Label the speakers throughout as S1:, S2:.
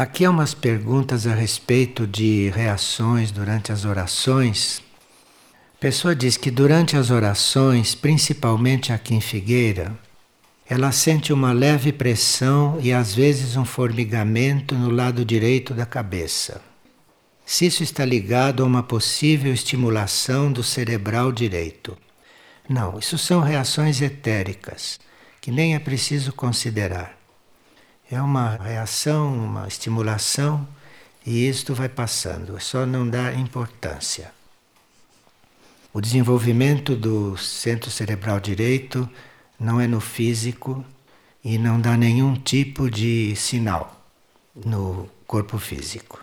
S1: Aqui há umas perguntas a respeito de reações durante as orações. A pessoa diz que durante as orações, principalmente aqui em Figueira, ela sente uma leve pressão e às vezes um formigamento no lado direito da cabeça. Se isso está ligado a uma possível estimulação do cerebral direito. Não, isso são reações etéricas que nem é preciso considerar. É uma reação, uma estimulação e isto vai passando, é só não dar importância. O desenvolvimento do centro cerebral direito não é no físico e não dá nenhum tipo de sinal no corpo físico.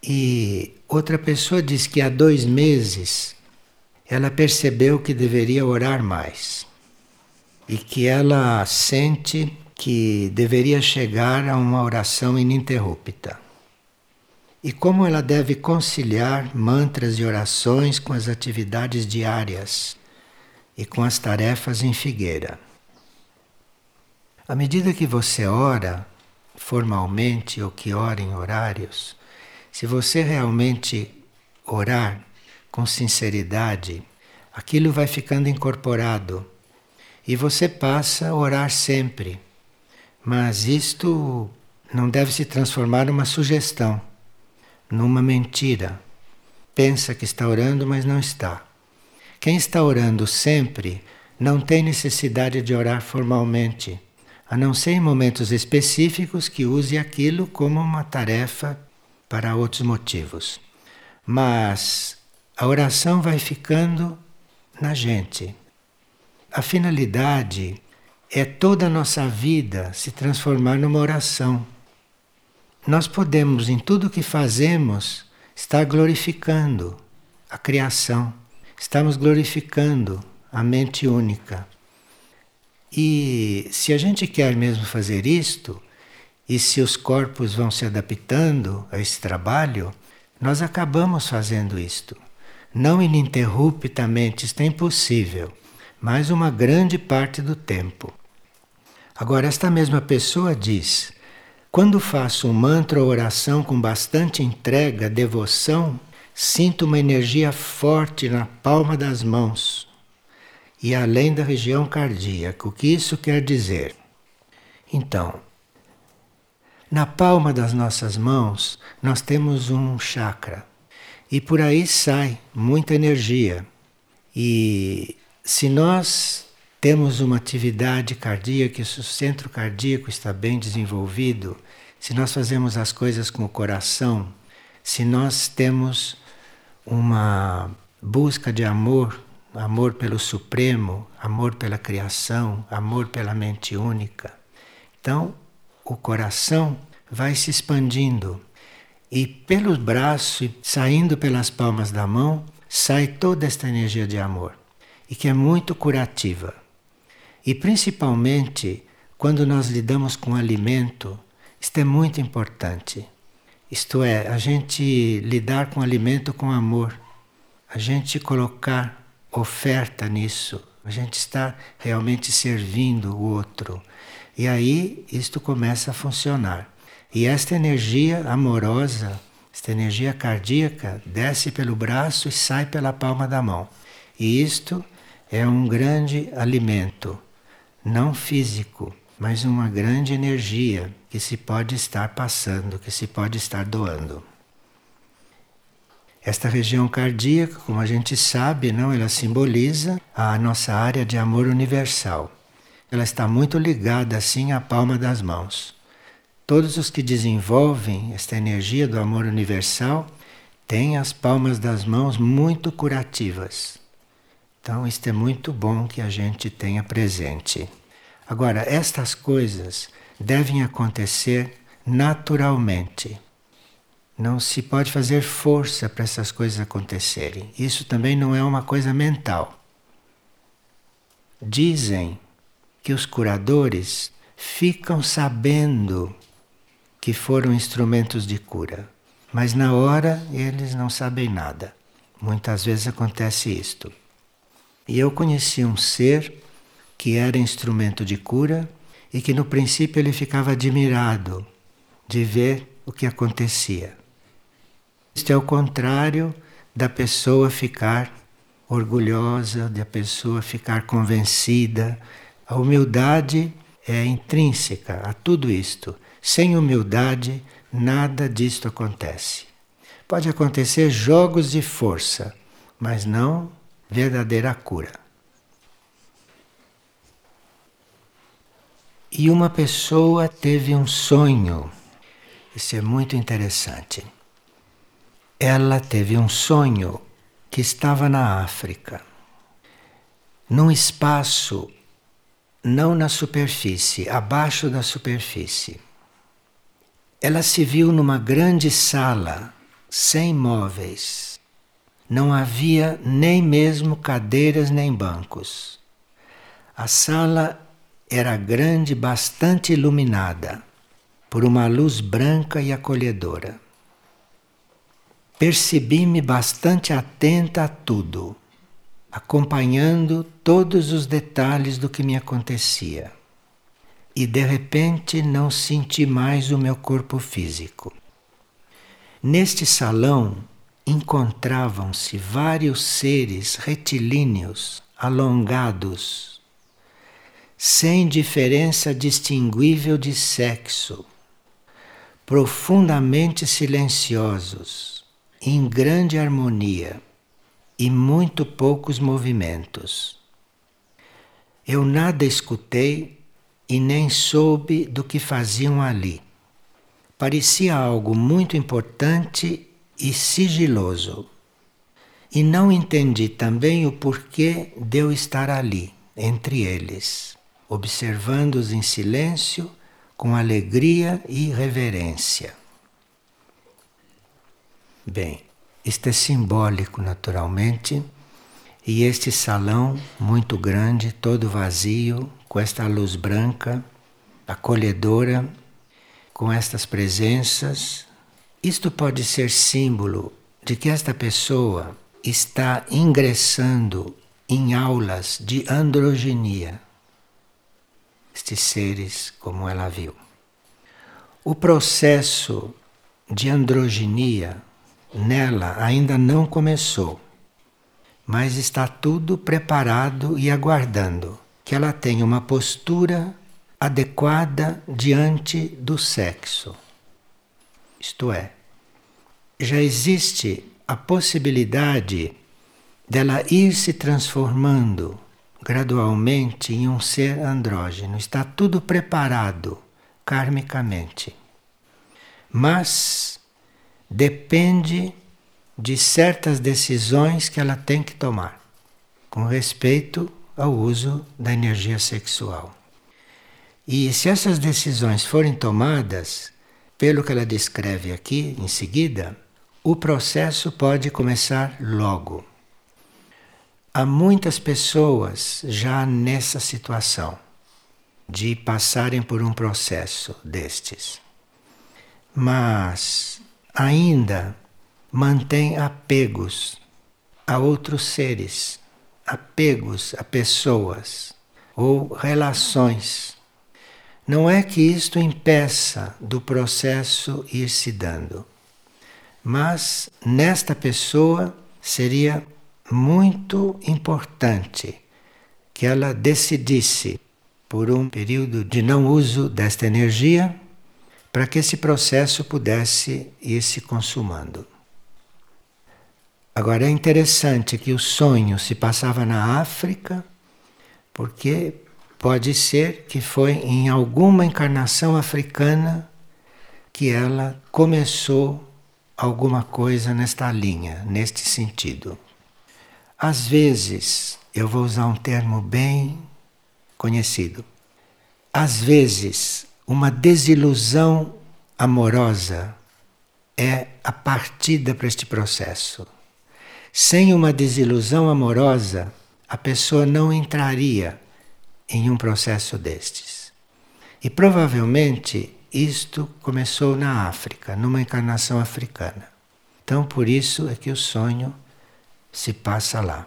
S1: E outra pessoa diz que há dois meses ela percebeu que deveria orar mais e que ela sente que deveria chegar a uma oração ininterrupta. E como ela deve conciliar mantras e orações com as atividades diárias e com as tarefas em Figueira. À medida que você ora formalmente ou que ora em horários, se você realmente orar com sinceridade, aquilo vai ficando incorporado e você passa a orar sempre. Mas isto não deve se transformar numa sugestão, numa mentira. Pensa que está orando, mas não está. Quem está orando sempre não tem necessidade de orar formalmente, a não ser em momentos específicos que use aquilo como uma tarefa para outros motivos. Mas a oração vai ficando na gente. A finalidade é toda a nossa vida se transformar numa oração. Nós podemos, em tudo que fazemos, estar glorificando a criação estamos glorificando a mente única. E se a gente quer mesmo fazer isto, e se os corpos vão se adaptando a esse trabalho, nós acabamos fazendo isto. Não ininterruptamente, isto é impossível, mas uma grande parte do tempo. Agora, esta mesma pessoa diz: quando faço um mantra ou oração com bastante entrega, devoção, Sinto uma energia forte na palma das mãos e além da região cardíaca. O que isso quer dizer? Então, na palma das nossas mãos nós temos um chakra e por aí sai muita energia. E se nós temos uma atividade cardíaca, se o centro cardíaco está bem desenvolvido, se nós fazemos as coisas com o coração, se nós temos uma busca de amor, amor pelo Supremo, amor pela criação, amor pela mente única. Então, o coração vai se expandindo e pelos braços, saindo pelas palmas da mão, sai toda esta energia de amor e que é muito curativa. E principalmente quando nós lidamos com alimento, isto é muito importante. Isto é, a gente lidar com alimento com amor, a gente colocar oferta nisso, a gente está realmente servindo o outro. E aí isto começa a funcionar. E esta energia amorosa, esta energia cardíaca, desce pelo braço e sai pela palma da mão. E isto é um grande alimento, não físico, mas uma grande energia que se pode estar passando, que se pode estar doando. Esta região cardíaca, como a gente sabe, não, ela simboliza a nossa área de amor universal. Ela está muito ligada assim à palma das mãos. Todos os que desenvolvem esta energia do amor universal têm as palmas das mãos muito curativas. Então, isto é muito bom que a gente tenha presente. Agora, estas coisas devem acontecer naturalmente. Não se pode fazer força para essas coisas acontecerem. Isso também não é uma coisa mental. Dizem que os curadores ficam sabendo que foram instrumentos de cura, mas na hora eles não sabem nada. Muitas vezes acontece isto. E eu conheci um ser que era instrumento de cura e que no princípio ele ficava admirado de ver o que acontecia. Isto é o contrário da pessoa ficar orgulhosa, da pessoa ficar convencida. A humildade é intrínseca a tudo isto. Sem humildade, nada disto acontece. Pode acontecer jogos de força, mas não verdadeira cura. E uma pessoa teve um sonho. Isso é muito interessante. Ela teve um sonho que estava na África, num espaço não na superfície, abaixo da superfície. Ela se viu numa grande sala, sem móveis. Não havia nem mesmo cadeiras nem bancos. A sala era grande, bastante iluminada por uma luz branca e acolhedora. Percebi-me bastante atenta a tudo, acompanhando todos os detalhes do que me acontecia. E de repente não senti mais o meu corpo físico. Neste salão encontravam-se vários seres retilíneos, alongados, sem diferença distinguível de sexo, profundamente silenciosos, em grande harmonia e muito poucos movimentos. Eu nada escutei e nem soube do que faziam ali. Parecia algo muito importante e sigiloso. E não entendi também o porquê de eu estar ali, entre eles observando-os em silêncio, com alegria e reverência. Bem, isto é simbólico naturalmente, e este salão muito grande, todo vazio, com esta luz branca, acolhedora, com estas presenças, isto pode ser símbolo de que esta pessoa está ingressando em aulas de androgenia estes seres como ela viu. O processo de androginia nela ainda não começou, mas está tudo preparado e aguardando que ela tenha uma postura adequada diante do sexo. Isto é, já existe a possibilidade dela ir se transformando gradualmente em um ser andrógeno. Está tudo preparado karmicamente. Mas depende de certas decisões que ela tem que tomar com respeito ao uso da energia sexual. E se essas decisões forem tomadas, pelo que ela descreve aqui em seguida, o processo pode começar logo. Há muitas pessoas já nessa situação de passarem por um processo destes, mas ainda mantém apegos a outros seres, apegos a pessoas ou relações. Não é que isto impeça do processo ir se dando, mas nesta pessoa seria muito importante que ela decidisse por um período de não uso desta energia para que esse processo pudesse ir se consumando. Agora é interessante que o sonho se passava na África, porque pode ser que foi em alguma encarnação africana que ela começou alguma coisa nesta linha, neste sentido. Às vezes, eu vou usar um termo bem conhecido. Às vezes, uma desilusão amorosa é a partida para este processo. Sem uma desilusão amorosa, a pessoa não entraria em um processo destes. E provavelmente isto começou na África, numa encarnação africana. Então, por isso é que o sonho se passa lá.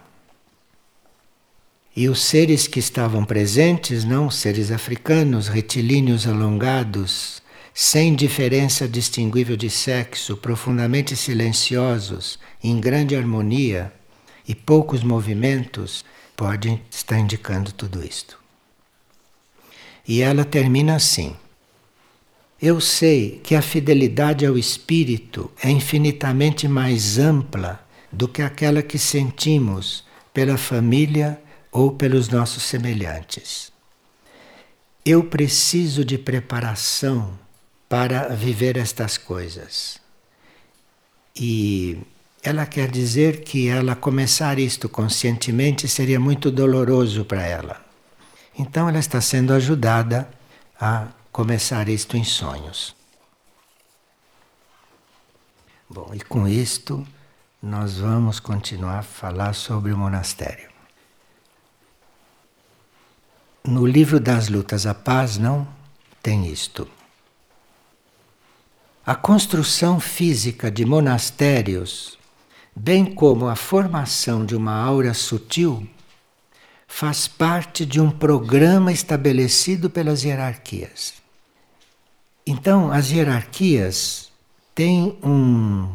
S1: E os seres que estavam presentes, não, seres africanos, retilíneos alongados, sem diferença distinguível de sexo, profundamente silenciosos, em grande harmonia e poucos movimentos, podem estar indicando tudo isto. E ela termina assim: Eu sei que a fidelidade ao espírito é infinitamente mais ampla do que aquela que sentimos pela família ou pelos nossos semelhantes. Eu preciso de preparação para viver estas coisas. E ela quer dizer que ela começar isto conscientemente seria muito doloroso para ela. Então ela está sendo ajudada a começar isto em sonhos. Bom, e com isto nós vamos continuar a falar sobre o monastério. No livro das lutas à paz, não tem isto. A construção física de monastérios, bem como a formação de uma aura sutil, faz parte de um programa estabelecido pelas hierarquias. Então, as hierarquias têm um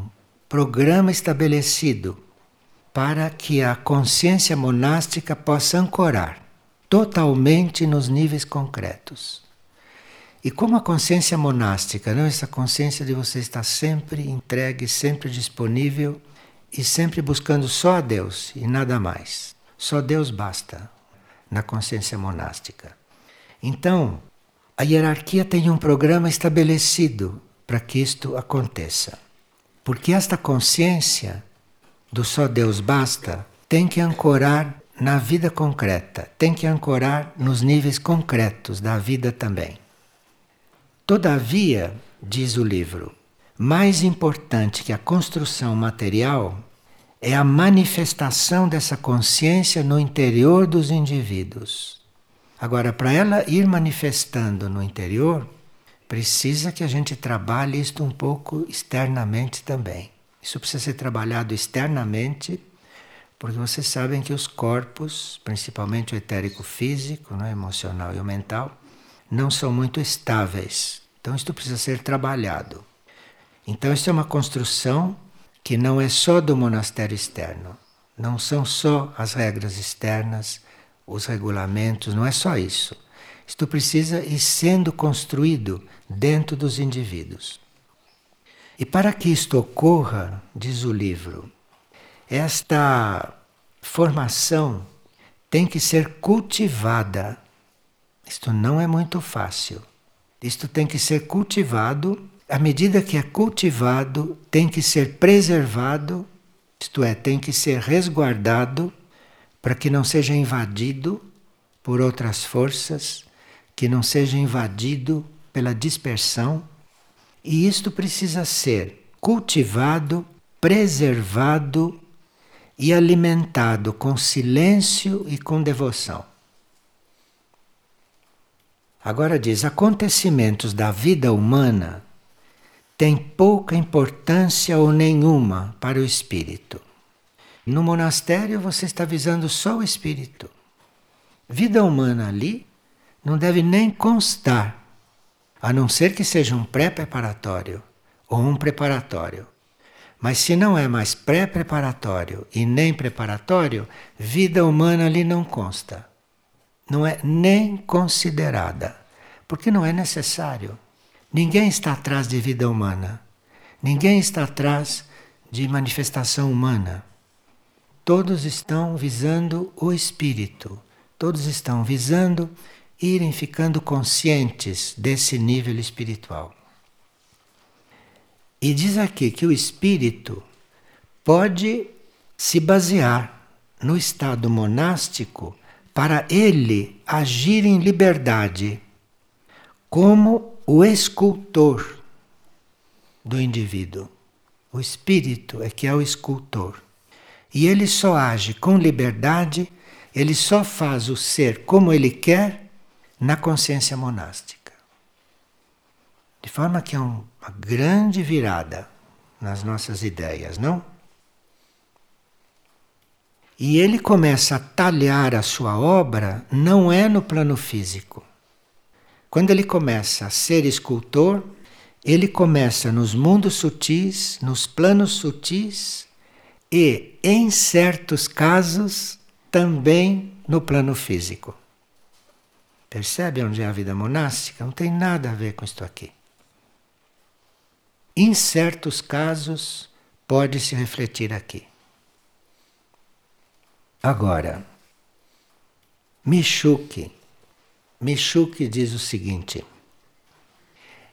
S1: programa estabelecido para que a consciência monástica possa ancorar totalmente nos níveis concretos. E como a consciência monástica, não essa consciência de você estar sempre entregue, sempre disponível e sempre buscando só a Deus e nada mais. Só Deus basta na consciência monástica. Então, a hierarquia tem um programa estabelecido para que isto aconteça. Porque esta consciência do só Deus basta tem que ancorar na vida concreta, tem que ancorar nos níveis concretos da vida também. Todavia, diz o livro, mais importante que a construção material é a manifestação dessa consciência no interior dos indivíduos. Agora, para ela ir manifestando no interior, precisa que a gente trabalhe isto um pouco externamente também. Isso precisa ser trabalhado externamente porque vocês sabem que os corpos, principalmente o etérico físico, né, emocional e o mental, não são muito estáveis. Então, isto precisa ser trabalhado. Então, isso é uma construção que não é só do monastério externo. Não são só as regras externas, os regulamentos, não é só isso. Isto precisa ir sendo construído dentro dos indivíduos. E para que isto ocorra, diz o livro, esta formação tem que ser cultivada. Isto não é muito fácil. Isto tem que ser cultivado. À medida que é cultivado, tem que ser preservado, isto é, tem que ser resguardado para que não seja invadido por outras forças, que não seja invadido pela dispersão. E isto precisa ser cultivado, preservado e alimentado com silêncio e com devoção. Agora diz: acontecimentos da vida humana têm pouca importância ou nenhuma para o espírito. No monastério você está visando só o espírito. Vida humana ali não deve nem constar, a não ser que seja um pré-preparatório ou um preparatório. Mas se não é mais pré-preparatório e nem preparatório, vida humana ali não consta. Não é nem considerada, porque não é necessário. Ninguém está atrás de vida humana. Ninguém está atrás de manifestação humana. Todos estão visando o espírito. Todos estão visando irem ficando conscientes desse nível espiritual. E diz aqui que o espírito pode se basear no estado monástico para ele agir em liberdade, como o escultor do indivíduo. O espírito é que é o escultor. E ele só age com liberdade, ele só faz o ser como ele quer na consciência monástica. De forma que é uma grande virada nas nossas ideias, não? E ele começa a talhar a sua obra não é no plano físico. Quando ele começa a ser escultor, ele começa nos mundos sutis, nos planos sutis e, em certos casos, também no plano físico. Percebe onde é a vida monástica? Não tem nada a ver com isto aqui. Em certos casos, pode se refletir aqui. Agora, Michuque. Michuque diz o seguinte: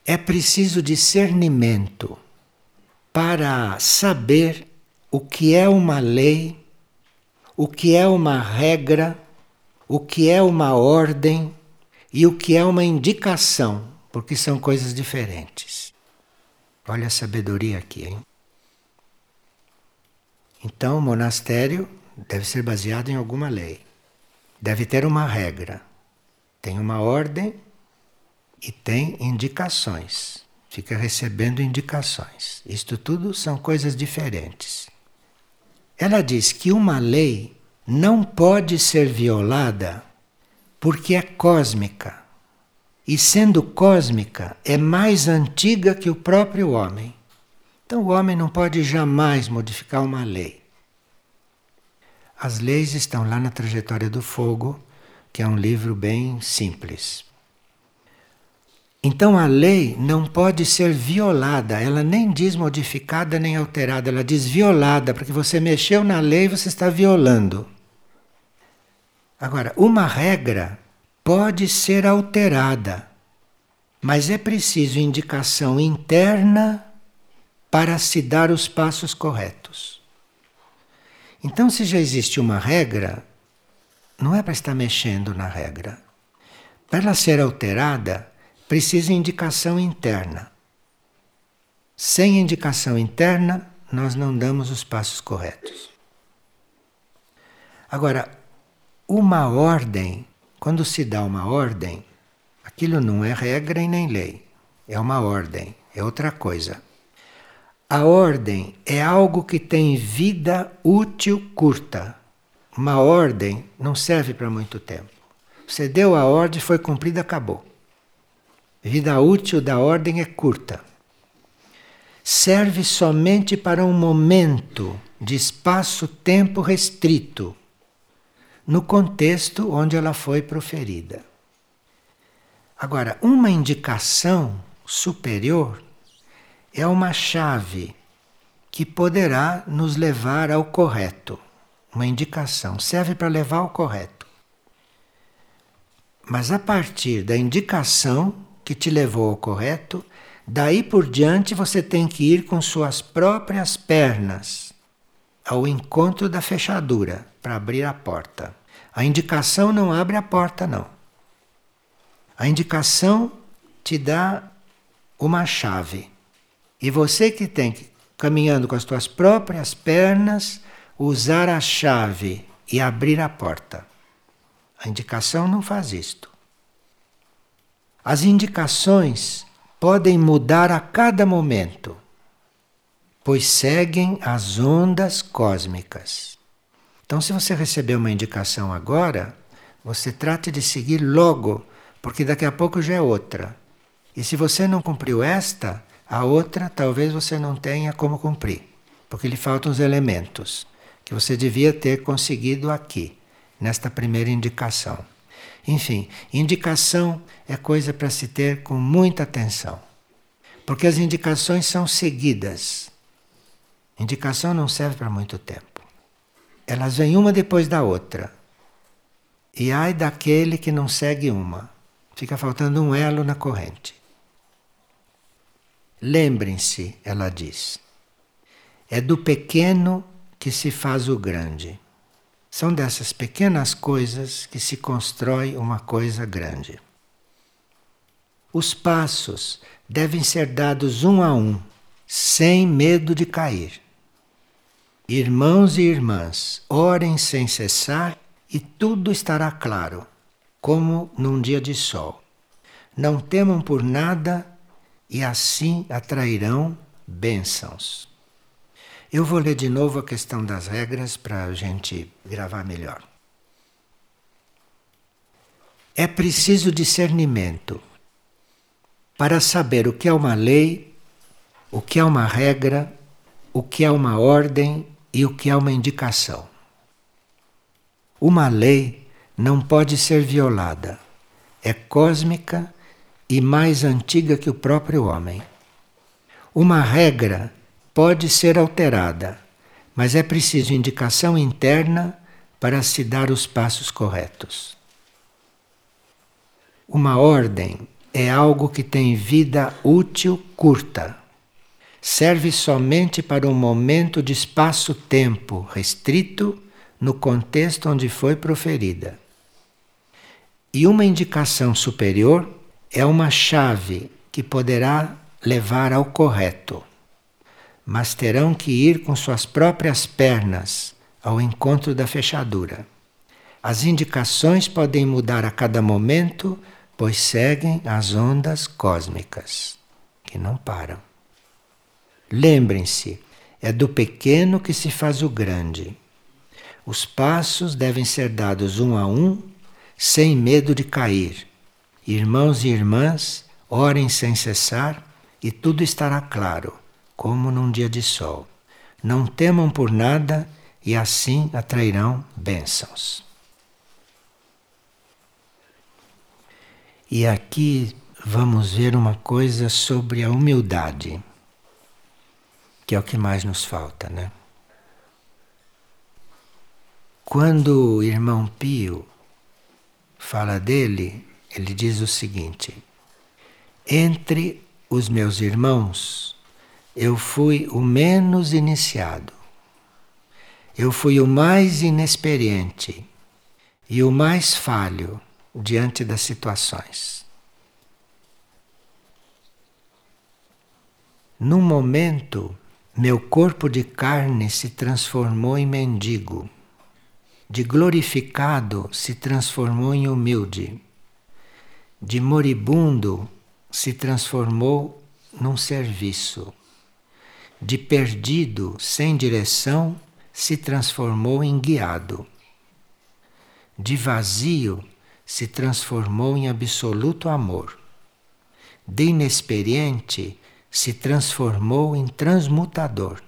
S1: é preciso discernimento para saber o que é uma lei, o que é uma regra, o que é uma ordem e o que é uma indicação, porque são coisas diferentes. Olha a sabedoria aqui, hein? Então, o monastério deve ser baseado em alguma lei. Deve ter uma regra. Tem uma ordem e tem indicações. Fica recebendo indicações. Isto tudo são coisas diferentes. Ela diz que uma lei não pode ser violada porque é cósmica. E sendo cósmica, é mais antiga que o próprio homem. Então o homem não pode jamais modificar uma lei. As leis estão lá na Trajetória do Fogo, que é um livro bem simples. Então a lei não pode ser violada, ela nem diz modificada nem alterada, ela diz violada, porque você mexeu na lei, você está violando. Agora, uma regra pode ser alterada, mas é preciso indicação interna para se dar os passos corretos. Então, se já existe uma regra, não é para estar mexendo na regra. Para ela ser alterada, precisa indicação interna. Sem indicação interna, nós não damos os passos corretos. Agora, uma ordem, quando se dá uma ordem, aquilo não é regra e nem lei, é uma ordem, é outra coisa. A ordem é algo que tem vida útil curta. Uma ordem não serve para muito tempo. Você deu a ordem, foi cumprida, acabou. Vida útil da ordem é curta. Serve somente para um momento de espaço-tempo restrito no contexto onde ela foi proferida. Agora, uma indicação superior é uma chave que poderá nos levar ao correto. Uma indicação serve para levar ao correto. Mas a partir da indicação que te levou correto, daí por diante você tem que ir com suas próprias pernas ao encontro da fechadura para abrir a porta. A indicação não abre a porta, não. A indicação te dá uma chave. E você que tem que, caminhando com as tuas próprias pernas, usar a chave e abrir a porta. A indicação não faz isto. As indicações podem mudar a cada momento, pois seguem as ondas cósmicas. Então, se você receber uma indicação agora, você trate de seguir logo, porque daqui a pouco já é outra. E se você não cumpriu esta, a outra talvez você não tenha como cumprir, porque lhe faltam os elementos que você devia ter conseguido aqui, nesta primeira indicação. Enfim, indicação é coisa para se ter com muita atenção, porque as indicações são seguidas. Indicação não serve para muito tempo. Elas vêm uma depois da outra. E ai daquele que não segue uma. Fica faltando um elo na corrente. Lembrem-se, ela diz, é do pequeno que se faz o grande. São dessas pequenas coisas que se constrói uma coisa grande. Os passos devem ser dados um a um, sem medo de cair. Irmãos e irmãs, orem sem cessar e tudo estará claro, como num dia de sol. Não temam por nada e assim atrairão bênçãos. Eu vou ler de novo a questão das regras para a gente gravar melhor. É preciso discernimento para saber o que é uma lei, o que é uma regra, o que é uma ordem e o que é uma indicação. Uma lei não pode ser violada, é cósmica e mais antiga que o próprio homem. Uma regra pode ser alterada, mas é preciso indicação interna para se dar os passos corretos. Uma ordem é algo que tem vida útil curta. Serve somente para um momento de espaço-tempo restrito no contexto onde foi proferida. E uma indicação superior é uma chave que poderá levar ao correto, mas terão que ir com suas próprias pernas ao encontro da fechadura. As indicações podem mudar a cada momento pois seguem as ondas cósmicas, que não param. Lembrem-se, é do pequeno que se faz o grande. Os passos devem ser dados um a um, sem medo de cair. Irmãos e irmãs, orem sem cessar e tudo estará claro, como num dia de sol. Não temam por nada e assim atrairão bênçãos. E aqui vamos ver uma coisa sobre a humildade, que é o que mais nos falta, né? Quando o irmão Pio fala dele, ele diz o seguinte: Entre os meus irmãos, eu fui o menos iniciado, eu fui o mais inexperiente e o mais falho diante das situações. Num momento, meu corpo de carne se transformou em mendigo, de glorificado se transformou em humilde, de moribundo se transformou num serviço, de perdido sem direção se transformou em guiado, de vazio se transformou em absoluto amor. De inexperiente se transformou em transmutador.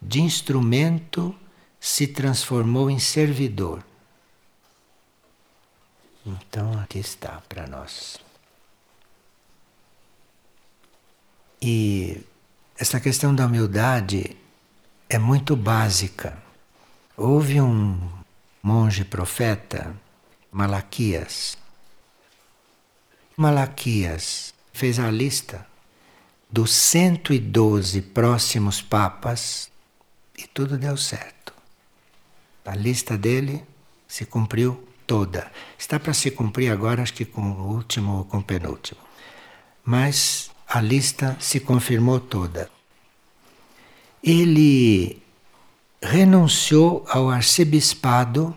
S1: De instrumento se transformou em servidor. Então aqui está para nós. E essa questão da humildade é muito básica. Houve um monge profeta Malaquias. Malaquias fez a lista dos 112 próximos papas e tudo deu certo. A lista dele se cumpriu toda. Está para se cumprir agora, acho que com o último ou com o penúltimo. Mas a lista se confirmou toda. Ele renunciou ao arcebispado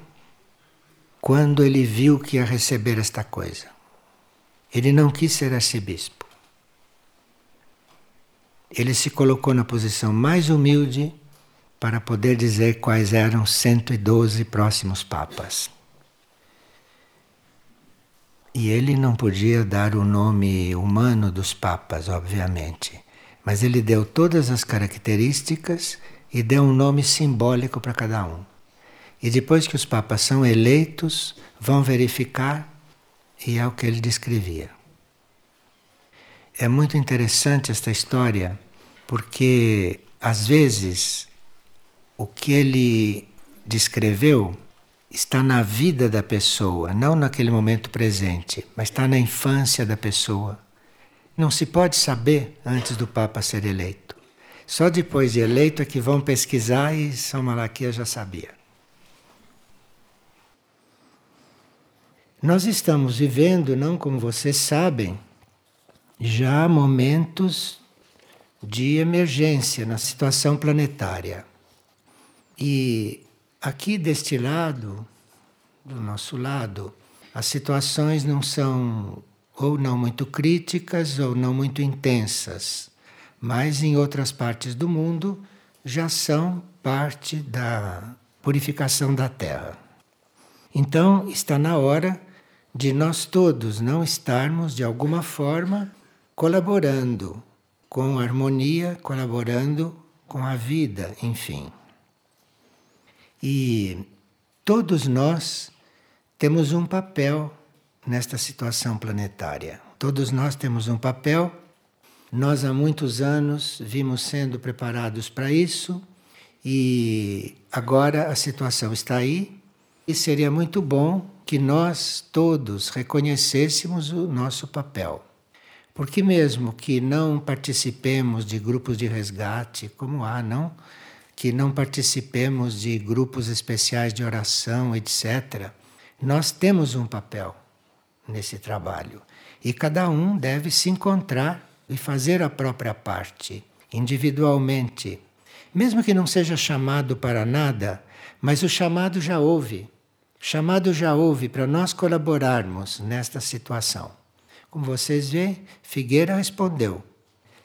S1: quando ele viu que ia receber esta coisa. Ele não quis ser arcebispo. Ele se colocou na posição mais humilde para poder dizer quais eram 112 próximos papas. E ele não podia dar o nome humano dos papas, obviamente, mas ele deu todas as características e deu um nome simbólico para cada um. E depois que os papas são eleitos, vão verificar, e é o que ele descrevia. É muito interessante esta história, porque às vezes o que ele descreveu está na vida da pessoa, não naquele momento presente, mas está na infância da pessoa. Não se pode saber antes do Papa ser eleito. Só depois de eleito é que vão pesquisar e São Malaquias já sabia. Nós estamos vivendo, não como vocês sabem, já momentos de emergência na situação planetária. E aqui deste lado, do nosso lado, as situações não são ou não muito críticas ou não muito intensas, mas em outras partes do mundo já são parte da purificação da Terra. Então está na hora de nós todos não estarmos, de alguma forma, colaborando com a harmonia, colaborando com a vida, enfim. E todos nós temos um papel nesta situação planetária. Todos nós temos um papel. Nós há muitos anos vimos sendo preparados para isso e agora a situação está aí e seria muito bom que nós todos reconhecêssemos o nosso papel. Porque, mesmo que não participemos de grupos de resgate, como há, não? Que não participemos de grupos especiais de oração, etc., nós temos um papel nesse trabalho. E cada um deve se encontrar e fazer a própria parte, individualmente. Mesmo que não seja chamado para nada, mas o chamado já houve. Chamado já houve para nós colaborarmos nesta situação. Como vocês veem, Figueira respondeu.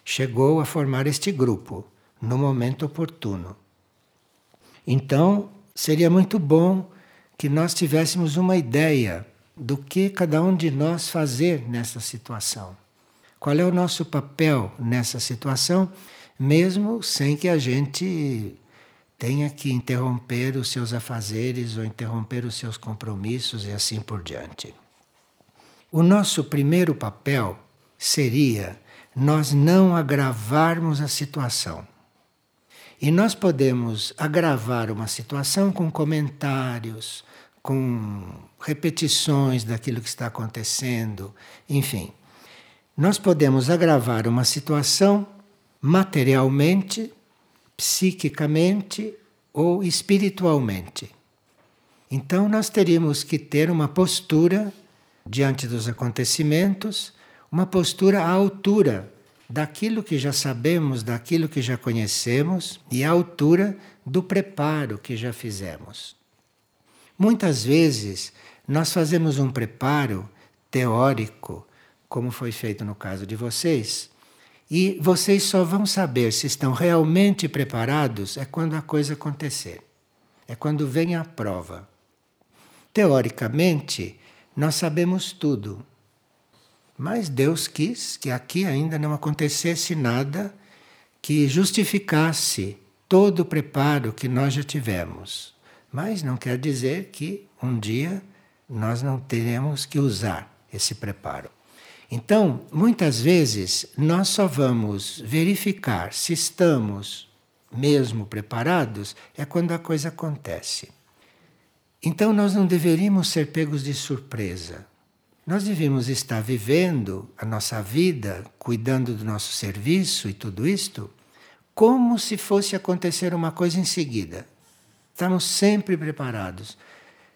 S1: Chegou a formar este grupo no momento oportuno. Então, seria muito bom que nós tivéssemos uma ideia do que cada um de nós fazer nessa situação. Qual é o nosso papel nessa situação, mesmo sem que a gente tenha que interromper os seus afazeres ou interromper os seus compromissos e assim por diante. O nosso primeiro papel seria nós não agravarmos a situação. E nós podemos agravar uma situação com comentários, com repetições daquilo que está acontecendo, enfim. Nós podemos agravar uma situação materialmente psiquicamente ou espiritualmente. Então, nós teríamos que ter uma postura diante dos acontecimentos, uma postura à altura daquilo que já sabemos, daquilo que já conhecemos e à altura do preparo que já fizemos. Muitas vezes nós fazemos um preparo teórico, como foi feito no caso de vocês, e vocês só vão saber se estão realmente preparados é quando a coisa acontecer. É quando vem a prova. Teoricamente, nós sabemos tudo. Mas Deus quis que aqui ainda não acontecesse nada que justificasse todo o preparo que nós já tivemos. Mas não quer dizer que um dia nós não teremos que usar esse preparo. Então, muitas vezes, nós só vamos verificar se estamos mesmo preparados é quando a coisa acontece. Então, nós não deveríamos ser pegos de surpresa. Nós devíamos estar vivendo a nossa vida, cuidando do nosso serviço e tudo isto, como se fosse acontecer uma coisa em seguida. Estamos sempre preparados.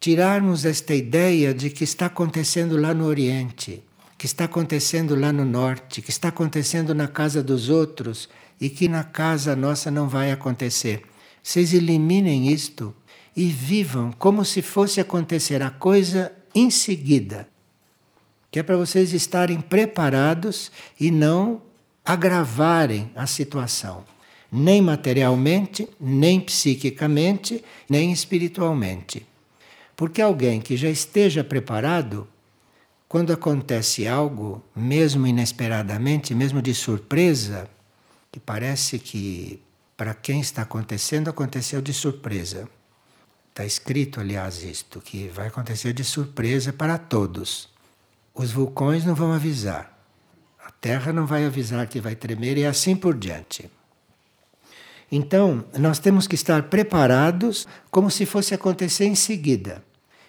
S1: Tirarmos esta ideia de que está acontecendo lá no Oriente que está acontecendo lá no norte, que está acontecendo na casa dos outros e que na casa nossa não vai acontecer. Vocês eliminem isto e vivam como se fosse acontecer a coisa em seguida. Que é para vocês estarem preparados e não agravarem a situação, nem materialmente, nem psiquicamente, nem espiritualmente. Porque alguém que já esteja preparado quando acontece algo, mesmo inesperadamente, mesmo de surpresa, que parece que para quem está acontecendo, aconteceu de surpresa. Está escrito, aliás, isto, que vai acontecer de surpresa para todos. Os vulcões não vão avisar, a Terra não vai avisar que vai tremer e assim por diante. Então, nós temos que estar preparados como se fosse acontecer em seguida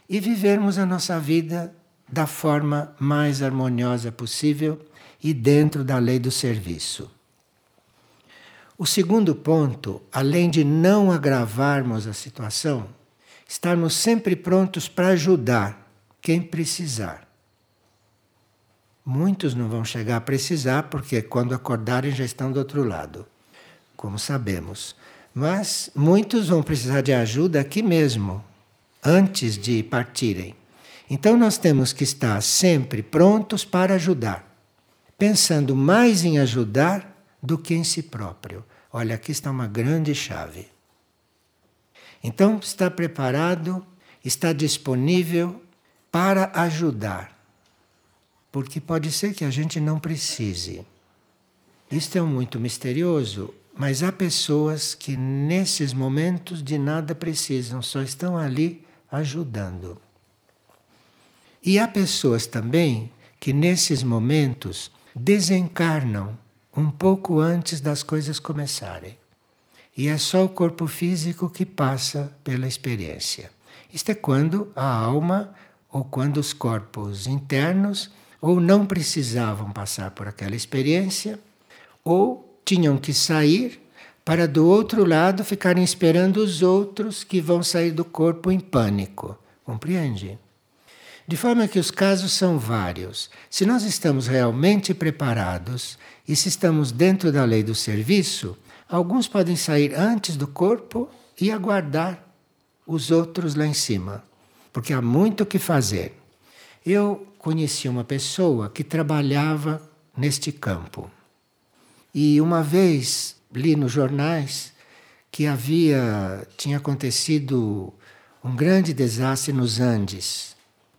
S1: e vivermos a nossa vida da forma mais harmoniosa possível e dentro da lei do serviço. O segundo ponto, além de não agravarmos a situação, estarmos sempre prontos para ajudar quem precisar. Muitos não vão chegar a precisar porque quando acordarem já estão do outro lado, como sabemos. Mas muitos vão precisar de ajuda aqui mesmo, antes de partirem. Então nós temos que estar sempre prontos para ajudar, pensando mais em ajudar do que em si próprio. olha, aqui está uma grande chave. Então, está preparado, está disponível para ajudar. Porque pode ser que a gente não precise. Isto é muito misterioso, mas há pessoas que nesses momentos de nada precisam, só estão ali ajudando. E há pessoas também que nesses momentos desencarnam um pouco antes das coisas começarem. E é só o corpo físico que passa pela experiência. Isto é quando a alma ou quando os corpos internos ou não precisavam passar por aquela experiência ou tinham que sair para do outro lado ficarem esperando os outros que vão sair do corpo em pânico. Compreende? De forma que os casos são vários. Se nós estamos realmente preparados e se estamos dentro da lei do serviço, alguns podem sair antes do corpo e aguardar os outros lá em cima, porque há muito o que fazer. Eu conheci uma pessoa que trabalhava neste campo. E uma vez li nos jornais que havia tinha acontecido um grande desastre nos Andes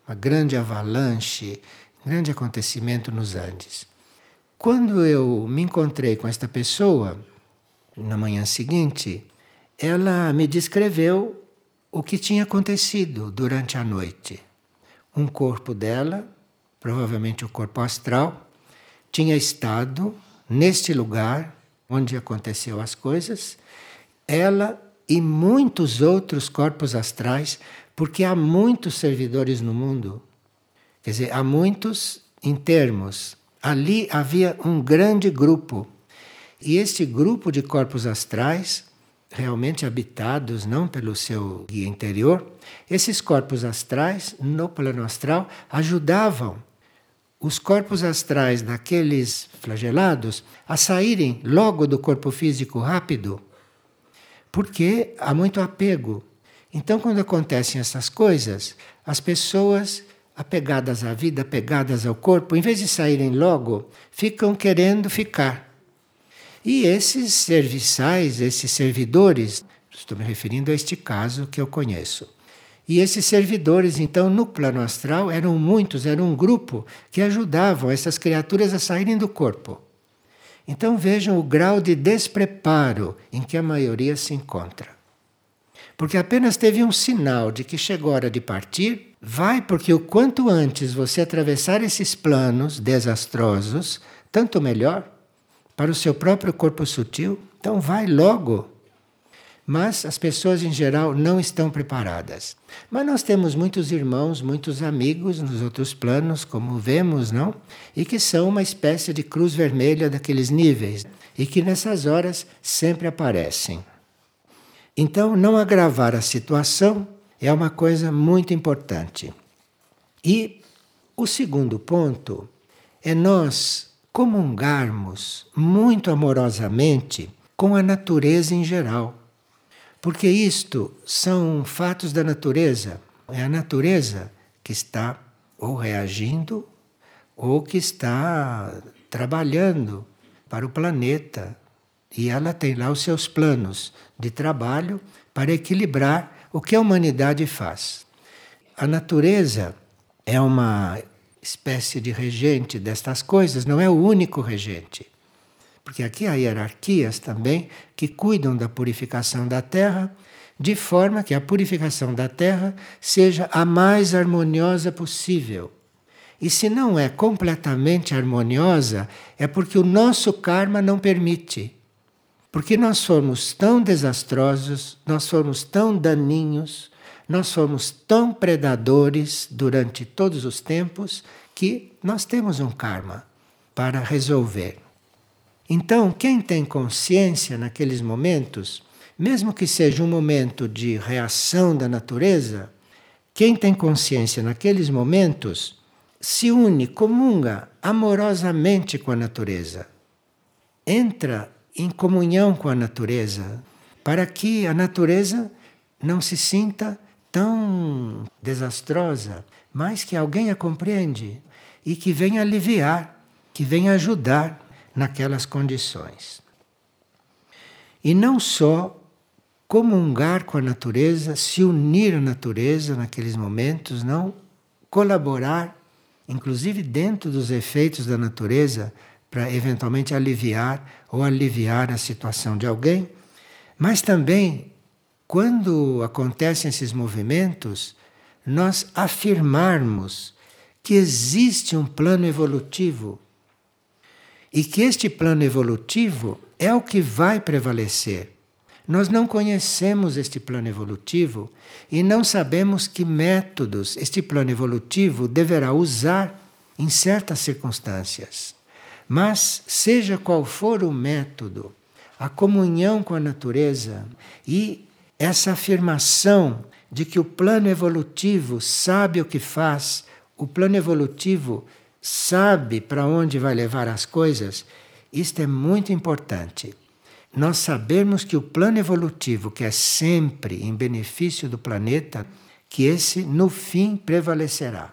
S1: uma grande avalanche, um grande acontecimento nos Andes. Quando eu me encontrei com esta pessoa, na manhã seguinte, ela me descreveu o que tinha acontecido durante a noite. Um corpo dela, provavelmente o corpo astral, tinha estado neste lugar onde aconteceu as coisas, ela e muitos outros corpos astrais porque há muitos servidores no mundo. Quer dizer, há muitos em termos. Ali havia um grande grupo. E este grupo de corpos astrais, realmente habitados não pelo seu guia interior, esses corpos astrais, no plano astral, ajudavam os corpos astrais daqueles flagelados a saírem logo do corpo físico rápido, porque há muito apego então, quando acontecem essas coisas, as pessoas apegadas à vida, apegadas ao corpo, em vez de saírem logo, ficam querendo ficar. E esses serviçais, esses servidores, estou me referindo a este caso que eu conheço. E esses servidores, então, no plano astral, eram muitos, era um grupo que ajudavam essas criaturas a saírem do corpo. Então vejam o grau de despreparo em que a maioria se encontra porque apenas teve um sinal de que chegou a hora de partir, vai porque o quanto antes você atravessar esses planos desastrosos, tanto melhor para o seu próprio corpo sutil. Então vai logo. Mas as pessoas em geral não estão preparadas. Mas nós temos muitos irmãos, muitos amigos nos outros planos, como vemos, não? E que são uma espécie de cruz vermelha daqueles níveis e que nessas horas sempre aparecem. Então, não agravar a situação é uma coisa muito importante. E o segundo ponto é nós comungarmos muito amorosamente com a natureza em geral. Porque isto são fatos da natureza. É a natureza que está ou reagindo ou que está trabalhando para o planeta, e ela tem lá os seus planos de trabalho para equilibrar o que a humanidade faz. A natureza é uma espécie de regente destas coisas, não é o único regente. Porque aqui há hierarquias também que cuidam da purificação da terra, de forma que a purificação da terra seja a mais harmoniosa possível. E se não é completamente harmoniosa, é porque o nosso karma não permite. Porque nós somos tão desastrosos, nós somos tão daninhos, nós somos tão predadores durante todos os tempos que nós temos um karma para resolver. Então, quem tem consciência naqueles momentos, mesmo que seja um momento de reação da natureza, quem tem consciência naqueles momentos se une, comunga amorosamente com a natureza. Entra em comunhão com a natureza, para que a natureza não se sinta tão desastrosa, mas que alguém a compreende e que venha aliviar, que venha ajudar naquelas condições. E não só comungar com a natureza, se unir à natureza naqueles momentos, não colaborar, inclusive dentro dos efeitos da natureza, para eventualmente aliviar ou aliviar a situação de alguém, mas também quando acontecem esses movimentos, nós afirmarmos que existe um plano evolutivo e que este plano evolutivo é o que vai prevalecer. Nós não conhecemos este plano evolutivo e não sabemos que métodos este plano evolutivo deverá usar em certas circunstâncias. Mas, seja qual for o método, a comunhão com a natureza e essa afirmação de que o plano evolutivo sabe o que faz, o plano evolutivo sabe para onde vai levar as coisas, isto é muito importante. Nós sabemos que o plano evolutivo, que é sempre em benefício do planeta, que esse no fim prevalecerá.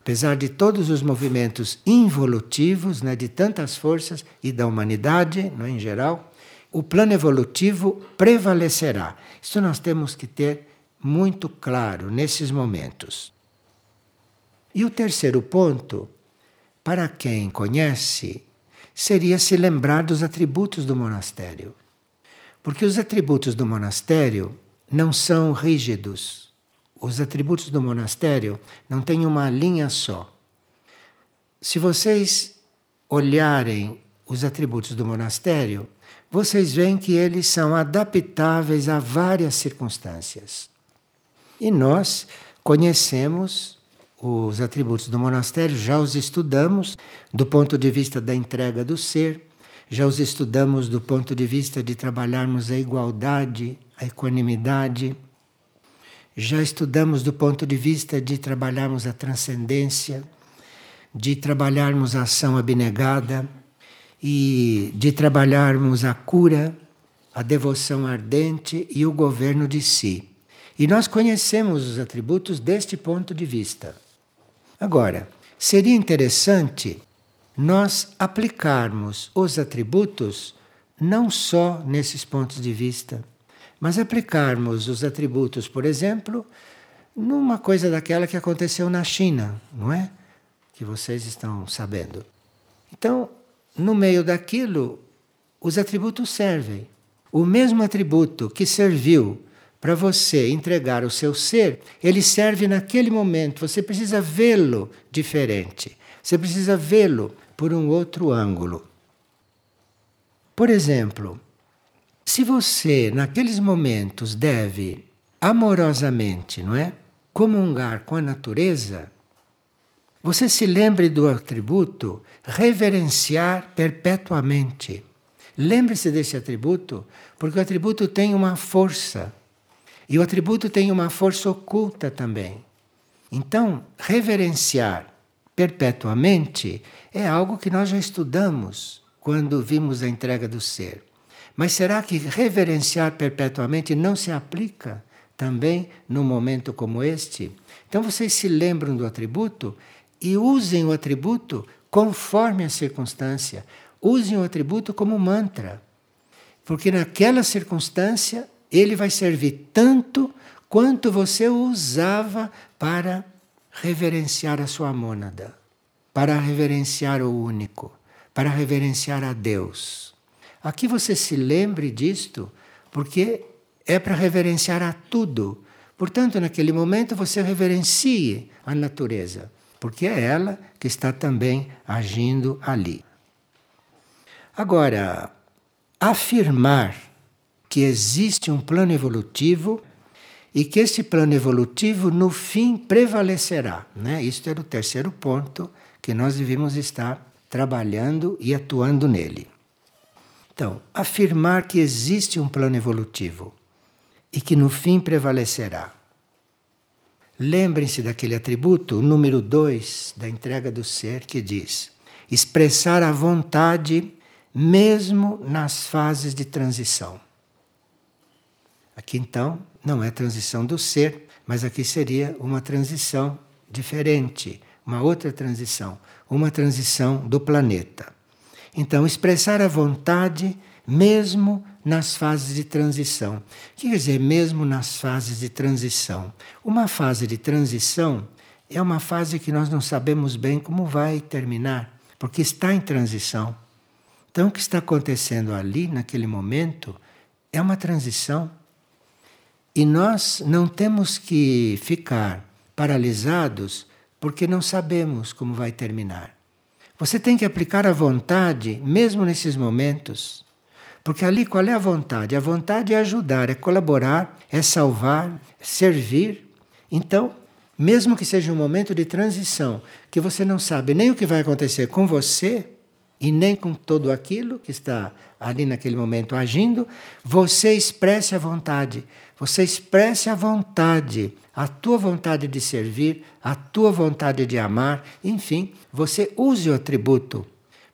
S1: Apesar de todos os movimentos involutivos, né, de tantas forças e da humanidade é, em geral, o plano evolutivo prevalecerá. Isso nós temos que ter muito claro nesses momentos. E o terceiro ponto, para quem conhece, seria se lembrar dos atributos do monastério. Porque os atributos do monastério não são rígidos. Os atributos do monastério não têm uma linha só. Se vocês olharem os atributos do monastério, vocês veem que eles são adaptáveis a várias circunstâncias. E nós conhecemos os atributos do monastério, já os estudamos do ponto de vista da entrega do ser, já os estudamos do ponto de vista de trabalharmos a igualdade, a equanimidade, já estudamos do ponto de vista de trabalharmos a transcendência, de trabalharmos a ação abnegada e de trabalharmos a cura, a devoção ardente e o governo de si. E nós conhecemos os atributos deste ponto de vista. Agora, seria interessante nós aplicarmos os atributos não só nesses pontos de vista, mas aplicarmos os atributos, por exemplo, numa coisa daquela que aconteceu na China, não é? Que vocês estão sabendo. Então, no meio daquilo, os atributos servem. O mesmo atributo que serviu para você entregar o seu ser, ele serve naquele momento. Você precisa vê-lo diferente. Você precisa vê-lo por um outro ângulo. Por exemplo, se você naqueles momentos deve amorosamente, não é, comungar com a natureza, você se lembre do atributo reverenciar perpetuamente. Lembre-se desse atributo, porque o atributo tem uma força e o atributo tem uma força oculta também. Então, reverenciar perpetuamente é algo que nós já estudamos quando vimos a entrega do ser. Mas será que reverenciar perpetuamente não se aplica também num momento como este? Então vocês se lembram do atributo e usem o atributo conforme a circunstância. Usem o atributo como mantra. Porque naquela circunstância ele vai servir tanto quanto você usava para reverenciar a sua mônada, para reverenciar o único, para reverenciar a Deus. Aqui você se lembre disto, porque é para reverenciar a tudo. Portanto, naquele momento você reverencie a natureza, porque é ela que está também agindo ali. Agora, afirmar que existe um plano evolutivo e que esse plano evolutivo no fim prevalecerá. Né? Isto era o terceiro ponto que nós devíamos estar trabalhando e atuando nele. Então, afirmar que existe um plano evolutivo e que no fim prevalecerá. Lembrem-se daquele atributo, número 2 da entrega do ser, que diz: expressar a vontade mesmo nas fases de transição. Aqui então não é transição do ser, mas aqui seria uma transição diferente, uma outra transição, uma transição do planeta. Então, expressar a vontade mesmo nas fases de transição. O que quer dizer mesmo nas fases de transição? Uma fase de transição é uma fase que nós não sabemos bem como vai terminar, porque está em transição. Então, o que está acontecendo ali, naquele momento, é uma transição. E nós não temos que ficar paralisados porque não sabemos como vai terminar. Você tem que aplicar a vontade, mesmo nesses momentos. Porque ali qual é a vontade? A vontade é ajudar, é colaborar, é salvar, é servir. Então, mesmo que seja um momento de transição, que você não sabe nem o que vai acontecer com você e nem com todo aquilo que está ali naquele momento agindo, você expresse a vontade. Você expresse a vontade, a tua vontade de servir, a tua vontade de amar, enfim, você use o atributo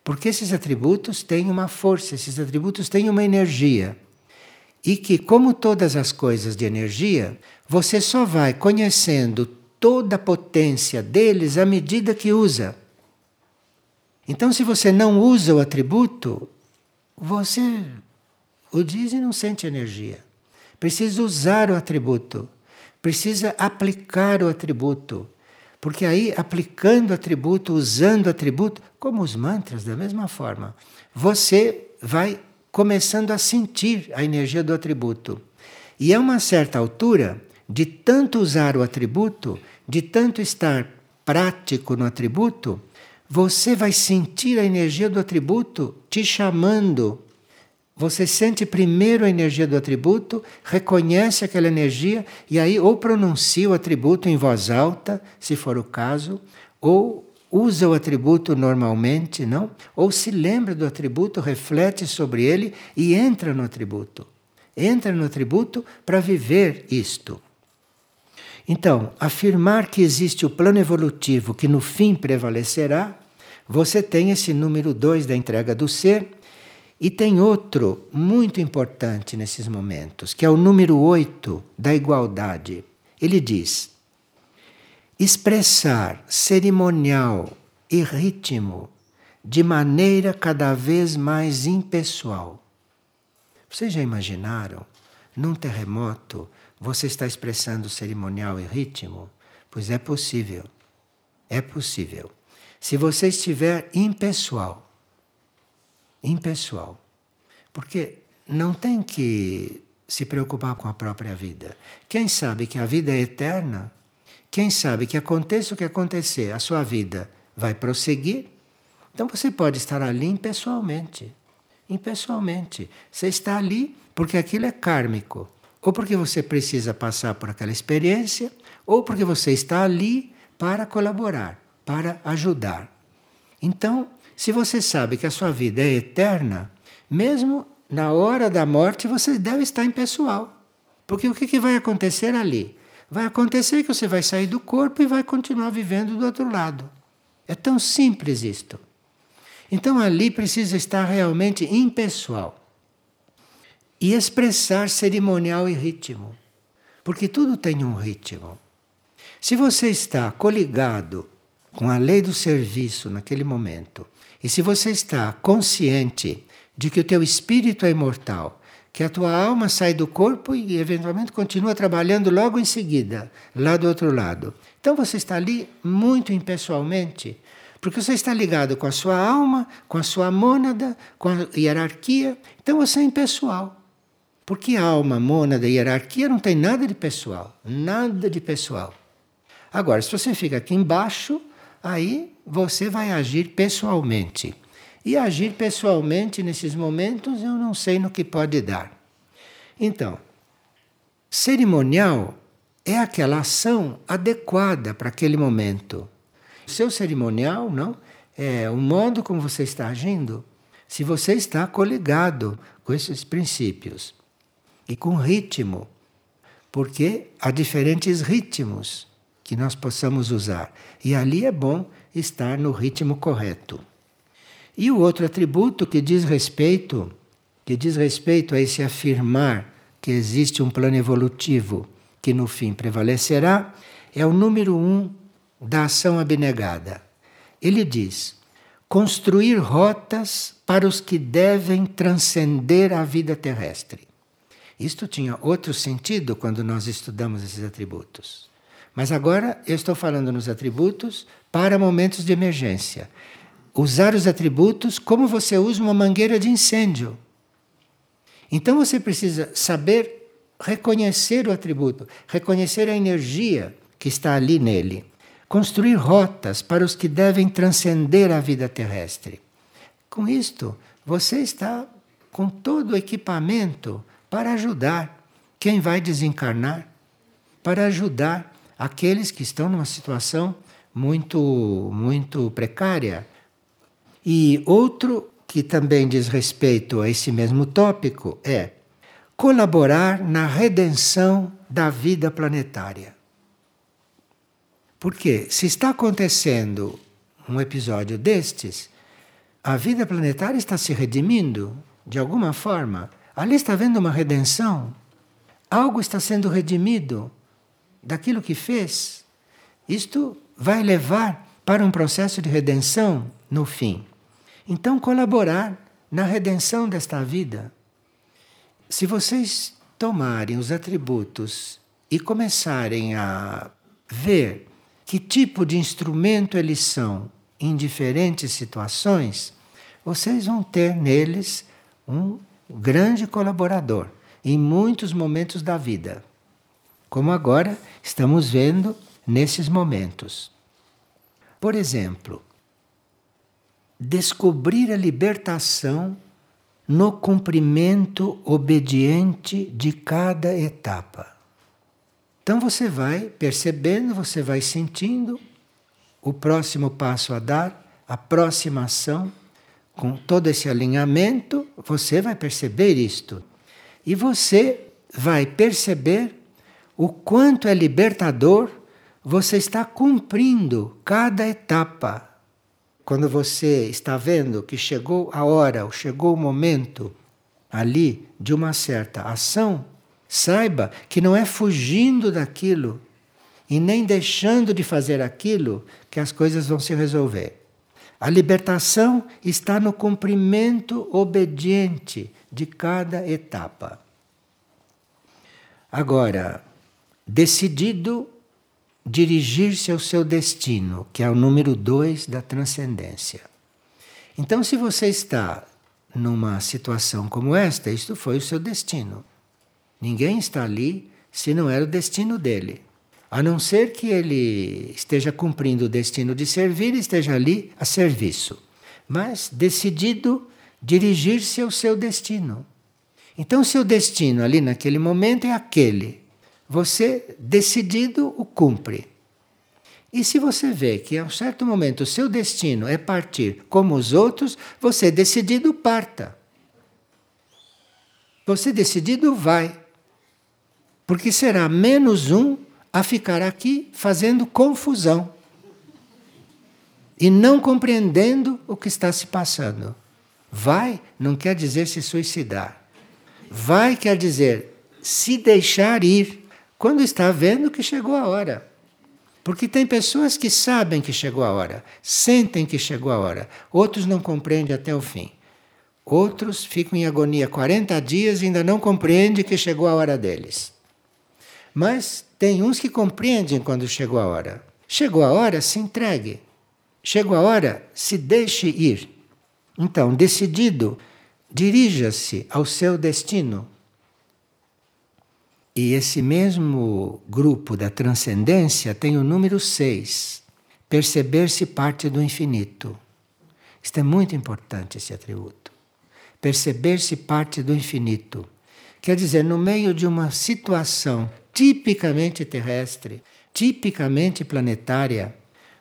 S1: porque esses atributos têm uma força, esses atributos têm uma energia. E que, como todas as coisas de energia, você só vai conhecendo toda a potência deles à medida que usa. Então, se você não usa o atributo, você o diz e não sente energia. Precisa usar o atributo, precisa aplicar o atributo. Porque aí, aplicando atributo, usando atributo, como os mantras, da mesma forma, você vai começando a sentir a energia do atributo. E a uma certa altura, de tanto usar o atributo, de tanto estar prático no atributo, você vai sentir a energia do atributo te chamando você sente primeiro a energia do atributo, reconhece aquela energia e aí ou pronuncia o atributo em voz alta, se for o caso, ou usa o atributo normalmente, não? Ou se lembra do atributo, reflete sobre ele e entra no atributo. Entra no atributo para viver isto. Então, afirmar que existe o plano evolutivo que no fim prevalecerá, você tem esse número 2 da entrega do ser e tem outro muito importante nesses momentos, que é o número 8 da igualdade. Ele diz: expressar cerimonial e ritmo de maneira cada vez mais impessoal. Vocês já imaginaram? Num terremoto, você está expressando cerimonial e ritmo? Pois é possível. É possível. Se você estiver impessoal, impessoal. Porque não tem que se preocupar com a própria vida. Quem sabe que a vida é eterna, quem sabe que aconteça o que acontecer, a sua vida vai prosseguir. Então você pode estar ali impessoalmente. Impessoalmente. Você está ali porque aquilo é kármico. Ou porque você precisa passar por aquela experiência, ou porque você está ali para colaborar, para ajudar. Então, se você sabe que a sua vida é eterna, mesmo na hora da morte você deve estar impessoal. Porque o que, vai acontecer ali? Vai acontecer que você vai sair do corpo e vai continuar vivendo do outro lado. É tão simples isto. Então ali precisa estar realmente impessoal. E expressar cerimonial e ritmo. Porque tudo tem um ritmo. Se você está coligado com a lei do serviço naquele momento, e se você está consciente de que o teu espírito é imortal, que a tua alma sai do corpo e eventualmente continua trabalhando logo em seguida, lá do outro lado. Então você está ali muito impessoalmente, porque você está ligado com a sua alma, com a sua mônada, com a hierarquia. Então você é impessoal. Porque alma, mônada e hierarquia não tem nada de pessoal, nada de pessoal. Agora, se você fica aqui embaixo, aí você vai agir pessoalmente. E agir pessoalmente nesses momentos eu não sei no que pode dar. Então, cerimonial é aquela ação adequada para aquele momento. O seu cerimonial, não, é o modo como você está agindo. Se você está coligado com esses princípios e com ritmo, porque há diferentes ritmos que nós possamos usar. E ali é bom estar no ritmo correto. E o outro atributo que diz respeito, que diz respeito a esse afirmar que existe um plano evolutivo que no fim prevalecerá, é o número um da ação abnegada. Ele diz: construir rotas para os que devem transcender a vida terrestre. Isto tinha outro sentido quando nós estudamos esses atributos. Mas agora eu estou falando nos atributos para momentos de emergência. Usar os atributos como você usa uma mangueira de incêndio. Então você precisa saber reconhecer o atributo, reconhecer a energia que está ali nele, construir rotas para os que devem transcender a vida terrestre. Com isto, você está com todo o equipamento para ajudar quem vai desencarnar, para ajudar aqueles que estão numa situação muito muito precária. E outro que também diz respeito a esse mesmo tópico é colaborar na redenção da vida planetária. Porque se está acontecendo um episódio destes, a vida planetária está se redimindo de alguma forma. Ali está havendo uma redenção. Algo está sendo redimido daquilo que fez. Isto vai levar para um processo de redenção no fim. Então, colaborar na redenção desta vida. Se vocês tomarem os atributos e começarem a ver que tipo de instrumento eles são em diferentes situações, vocês vão ter neles um grande colaborador em muitos momentos da vida. Como agora estamos vendo nesses momentos. Por exemplo, descobrir a libertação no cumprimento obediente de cada etapa. Então você vai percebendo, você vai sentindo o próximo passo a dar, a próxima ação, com todo esse alinhamento, você vai perceber isto. E você vai perceber o quanto é libertador você está cumprindo cada etapa quando você está vendo que chegou a hora, ou chegou o momento ali de uma certa ação, saiba que não é fugindo daquilo e nem deixando de fazer aquilo que as coisas vão se resolver. A libertação está no cumprimento obediente de cada etapa. Agora, decidido dirigir-se ao seu destino, que é o número dois da transcendência. Então, se você está numa situação como esta, isto foi o seu destino. Ninguém está ali se não era o destino dele. A não ser que ele esteja cumprindo o destino de servir e esteja ali a serviço. Mas decidido dirigir-se ao seu destino. Então, seu destino ali naquele momento é aquele você, decidido, o cumpre. E se você vê que a um certo momento o seu destino é partir como os outros, você, decidido, parta. Você, decidido, vai. Porque será menos um a ficar aqui fazendo confusão e não compreendendo o que está se passando. Vai não quer dizer se suicidar. Vai quer dizer se deixar ir quando está vendo que chegou a hora. Porque tem pessoas que sabem que chegou a hora, sentem que chegou a hora, outros não compreendem até o fim. Outros ficam em agonia 40 dias e ainda não compreendem que chegou a hora deles. Mas tem uns que compreendem quando chegou a hora. Chegou a hora, se entregue. Chegou a hora, se deixe ir. Então, decidido, dirija-se ao seu destino. E esse mesmo grupo da transcendência tem o número 6, perceber-se parte do infinito. Isto é muito importante, esse atributo. Perceber-se parte do infinito. Quer dizer, no meio de uma situação tipicamente terrestre, tipicamente planetária,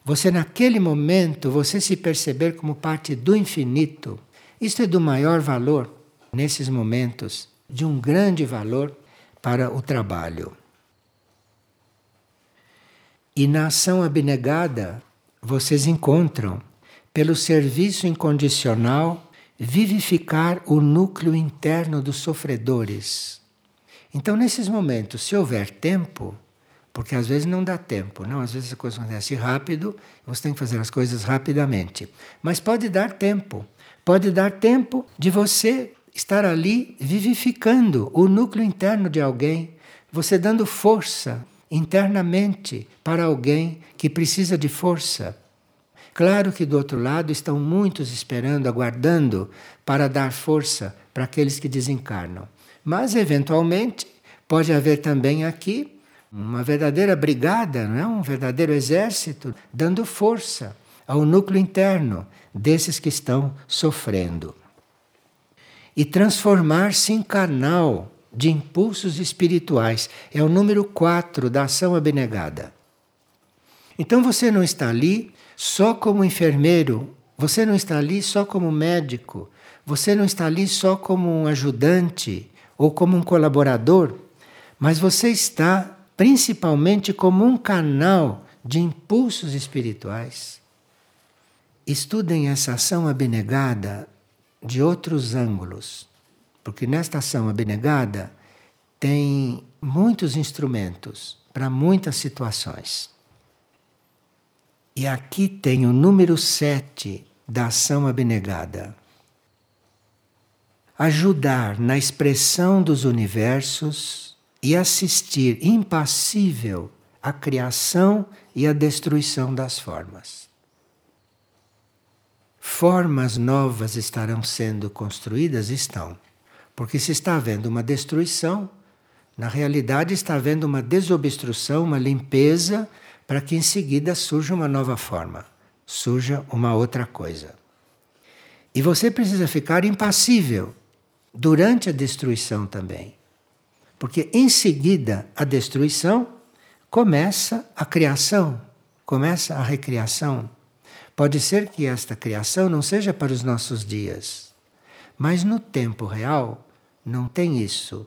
S1: você naquele momento, você se perceber como parte do infinito, isto é do maior valor nesses momentos, de um grande valor para o trabalho. E na ação abnegada, vocês encontram, pelo serviço incondicional, vivificar o núcleo interno dos sofredores. Então, nesses momentos, se houver tempo, porque às vezes não dá tempo, não, às vezes a coisa acontece rápido, você tem que fazer as coisas rapidamente. Mas pode dar tempo pode dar tempo de você estar ali vivificando o núcleo interno de alguém, você dando força internamente para alguém que precisa de força. Claro que do outro lado estão muitos esperando, aguardando para dar força para aqueles que desencarnam. Mas, eventualmente, pode haver também aqui uma verdadeira brigada, não é? um verdadeiro exército, dando força ao núcleo interno desses que estão sofrendo e transformar-se em canal de impulsos espirituais. É o número 4 da ação abnegada. Então você não está ali só como enfermeiro, você não está ali só como médico, você não está ali só como um ajudante ou como um colaborador, mas você está principalmente como um canal de impulsos espirituais. Estudem essa ação abnegada de outros ângulos, porque nesta ação abnegada tem muitos instrumentos para muitas situações. E aqui tem o número 7 da ação abnegada. Ajudar na expressão dos universos e assistir impassível à criação e à destruição das formas formas novas estarão sendo construídas? Estão. Porque se está havendo uma destruição, na realidade está havendo uma desobstrução, uma limpeza, para que em seguida surja uma nova forma, surja uma outra coisa. E você precisa ficar impassível durante a destruição também. Porque em seguida a destruição começa a criação, começa a recriação. Pode ser que esta criação não seja para os nossos dias, mas no tempo real não tem isso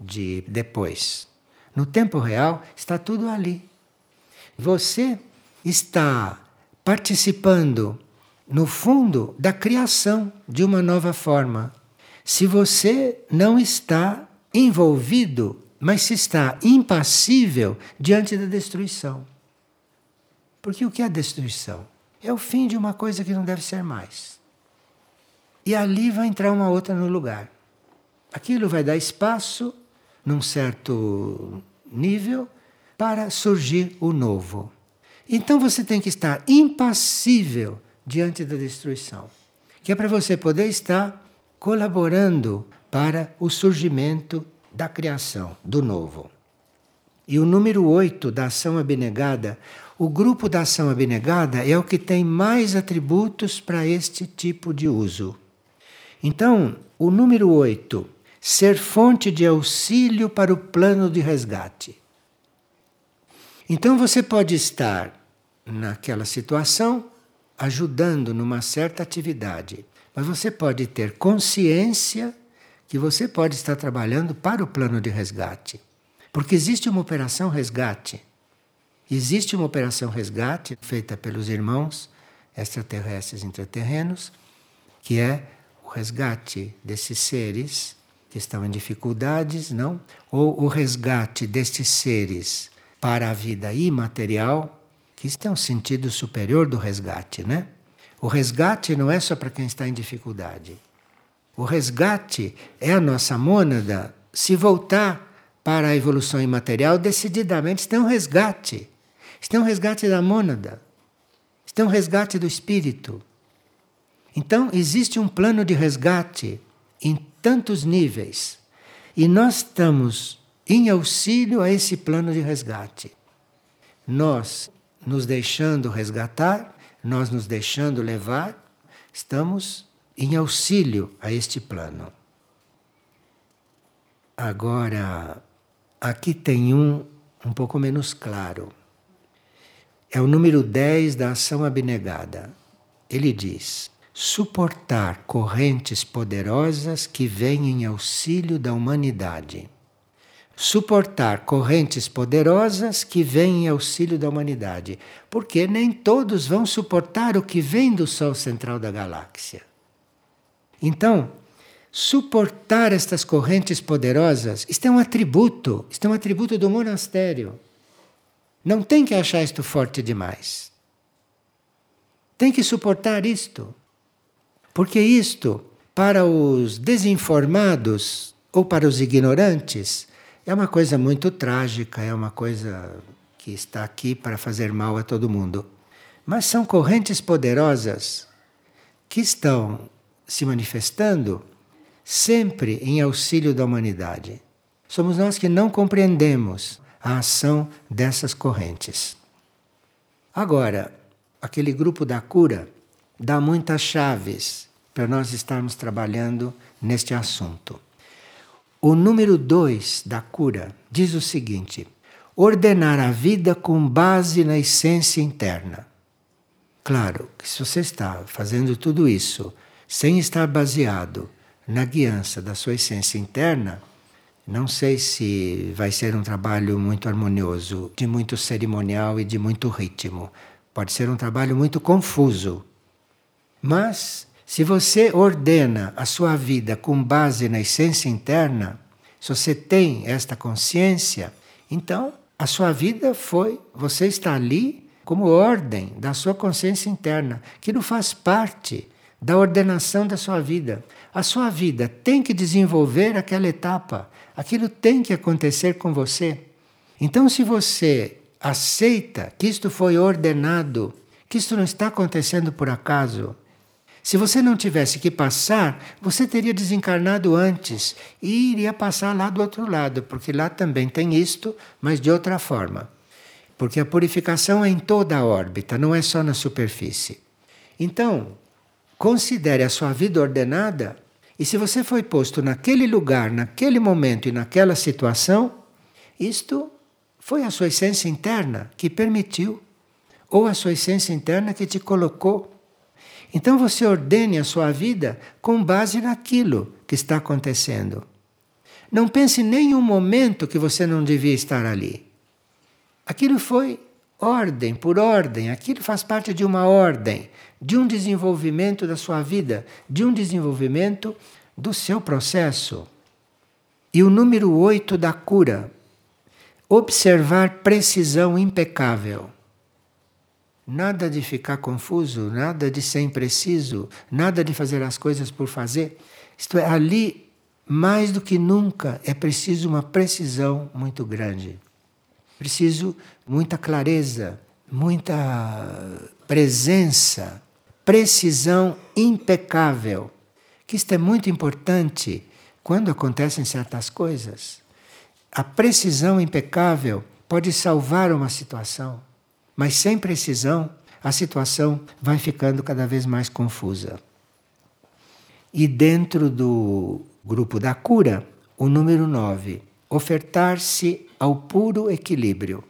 S1: de depois. No tempo real está tudo ali. Você está participando, no fundo, da criação de uma nova forma. Se você não está envolvido, mas se está impassível diante da destruição. Porque o que é destruição? É o fim de uma coisa que não deve ser mais. E ali vai entrar uma outra no lugar. Aquilo vai dar espaço, num certo nível, para surgir o novo. Então você tem que estar impassível diante da destruição, que é para você poder estar colaborando para o surgimento da criação, do novo. E o número 8 da ação abnegada, o grupo da ação abnegada é o que tem mais atributos para este tipo de uso. Então, o número 8, ser fonte de auxílio para o plano de resgate. Então você pode estar naquela situação ajudando numa certa atividade, mas você pode ter consciência que você pode estar trabalhando para o plano de resgate. Porque existe uma operação resgate Existe uma operação resgate feita pelos irmãos extraterrestres intraterrenos, que é o resgate desses seres que estão em dificuldades, não? Ou o resgate destes seres para a vida imaterial, que isso tem um sentido superior do resgate, né? O resgate não é só para quem está em dificuldade. O resgate é a nossa mônada se voltar para a evolução imaterial decididamente, tem um resgate. Isto é um resgate da mônada. Isto é um resgate do espírito. Então, existe um plano de resgate em tantos níveis. E nós estamos em auxílio a esse plano de resgate. Nós nos deixando resgatar, nós nos deixando levar, estamos em auxílio a este plano. Agora, aqui tem um um pouco menos claro. É o número 10 da ação abnegada. Ele diz: suportar correntes poderosas que vêm em auxílio da humanidade. Suportar correntes poderosas que vêm em auxílio da humanidade. Porque nem todos vão suportar o que vem do Sol central da galáxia. Então, suportar estas correntes poderosas, isto é um atributo, isto é um atributo do monastério. Não tem que achar isto forte demais. Tem que suportar isto. Porque isto, para os desinformados ou para os ignorantes, é uma coisa muito trágica, é uma coisa que está aqui para fazer mal a todo mundo. Mas são correntes poderosas que estão se manifestando sempre em auxílio da humanidade. Somos nós que não compreendemos a ação dessas correntes. Agora, aquele grupo da cura dá muitas chaves para nós estarmos trabalhando neste assunto. O número 2 da cura diz o seguinte: ordenar a vida com base na essência interna. Claro que se você está fazendo tudo isso sem estar baseado na guiança da sua essência interna, não sei se vai ser um trabalho muito harmonioso, de muito cerimonial e de muito ritmo. Pode ser um trabalho muito confuso. Mas, se você ordena a sua vida com base na essência interna, se você tem esta consciência, então a sua vida foi, você está ali como ordem da sua consciência interna, que não faz parte da ordenação da sua vida. A sua vida tem que desenvolver aquela etapa, aquilo tem que acontecer com você. Então, se você aceita que isto foi ordenado, que isto não está acontecendo por acaso, se você não tivesse que passar, você teria desencarnado antes e iria passar lá do outro lado, porque lá também tem isto, mas de outra forma. Porque a purificação é em toda a órbita, não é só na superfície. Então, considere a sua vida ordenada e se você foi posto naquele lugar, naquele momento e naquela situação, isto foi a sua essência interna que permitiu, ou a sua essência interna que te colocou então você ordene a sua vida com base naquilo que está acontecendo. Não pense nem um momento que você não devia estar ali. Aquilo foi ordem por ordem, aquilo faz parte de uma ordem, de um desenvolvimento da sua vida, de um desenvolvimento do seu processo. E o número 8 da cura. Observar precisão impecável. Nada de ficar confuso, nada de ser impreciso, nada de fazer as coisas por fazer. Isto é, ali, mais do que nunca, é preciso uma precisão muito grande. Preciso muita clareza, muita presença, precisão impecável. Que isto é muito importante quando acontecem certas coisas. A precisão impecável pode salvar uma situação. Mas sem precisão, a situação vai ficando cada vez mais confusa. E dentro do grupo da cura, o número 9, ofertar-se ao puro equilíbrio.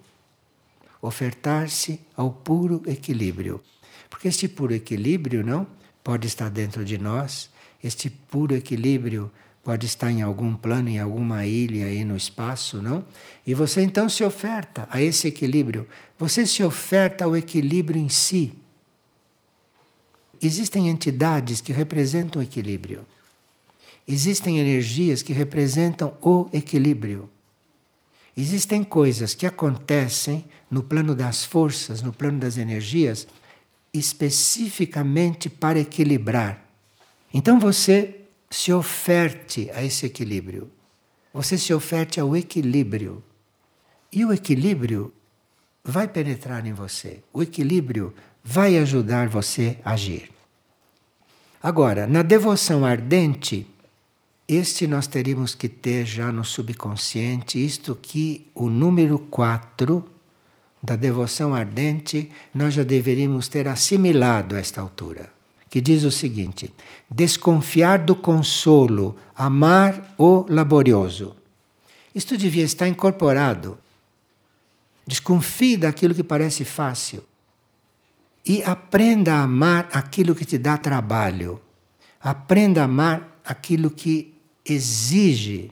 S1: Ofertar-se ao puro equilíbrio. Porque este puro equilíbrio, não, pode estar dentro de nós, este puro equilíbrio pode estar em algum plano, em alguma ilha aí no espaço, não? E você então se oferta a esse equilíbrio. Você se oferta ao equilíbrio em si. Existem entidades que representam o equilíbrio. Existem energias que representam o equilíbrio. Existem coisas que acontecem no plano das forças, no plano das energias, especificamente para equilibrar. Então você se oferte a esse equilíbrio. Você se oferte ao equilíbrio. E o equilíbrio vai penetrar em você. O equilíbrio vai ajudar você a agir. Agora, na devoção ardente, este nós teríamos que ter já no subconsciente, isto que o número 4 da devoção ardente nós já deveríamos ter assimilado a esta altura que diz o seguinte: desconfiar do consolo, amar o laborioso. Isto devia estar incorporado. Desconfie daquilo que parece fácil e aprenda a amar aquilo que te dá trabalho. Aprenda a amar aquilo que exige,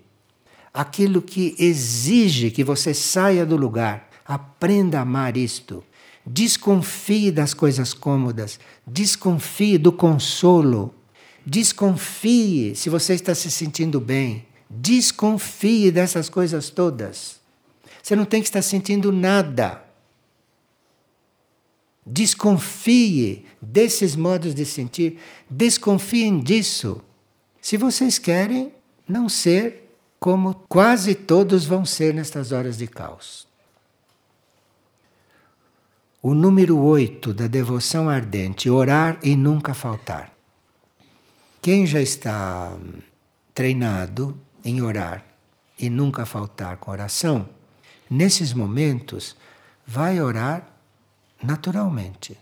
S1: aquilo que exige que você saia do lugar. Aprenda a amar isto. Desconfie das coisas cômodas, desconfie do consolo, desconfie se você está se sentindo bem, desconfie dessas coisas todas. Você não tem que estar sentindo nada. Desconfie desses modos de sentir, desconfiem disso. Se vocês querem não ser como quase todos vão ser nestas horas de caos. O número 8 da devoção ardente, orar e nunca faltar. Quem já está treinado em orar e nunca faltar com oração, nesses momentos vai orar naturalmente.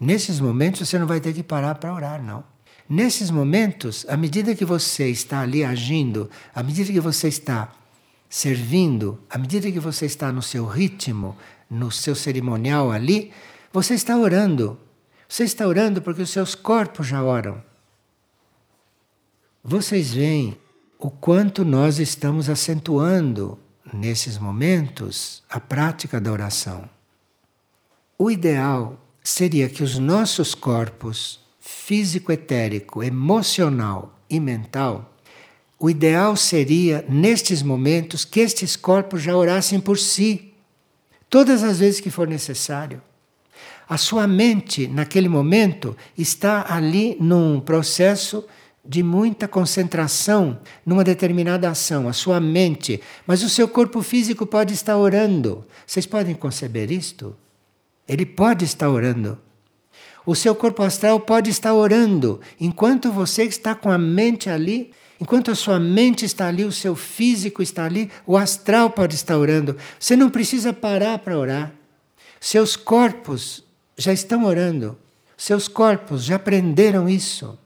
S1: Nesses momentos você não vai ter que parar para orar, não. Nesses momentos, à medida que você está ali agindo, à medida que você está servindo, à medida que você está no seu ritmo, no seu cerimonial ali, você está orando. Você está orando porque os seus corpos já oram. Vocês veem o quanto nós estamos acentuando nesses momentos a prática da oração. O ideal seria que os nossos corpos físico, etérico, emocional e mental, o ideal seria, nestes momentos, que estes corpos já orassem por si todas as vezes que for necessário. A sua mente, naquele momento, está ali num processo de muita concentração numa determinada ação, a sua mente, mas o seu corpo físico pode estar orando. Vocês podem conceber isto? Ele pode estar orando. O seu corpo astral pode estar orando enquanto você está com a mente ali Enquanto a sua mente está ali, o seu físico está ali, o astral pode estar orando. Você não precisa parar para orar. Seus corpos já estão orando. Seus corpos já aprenderam isso.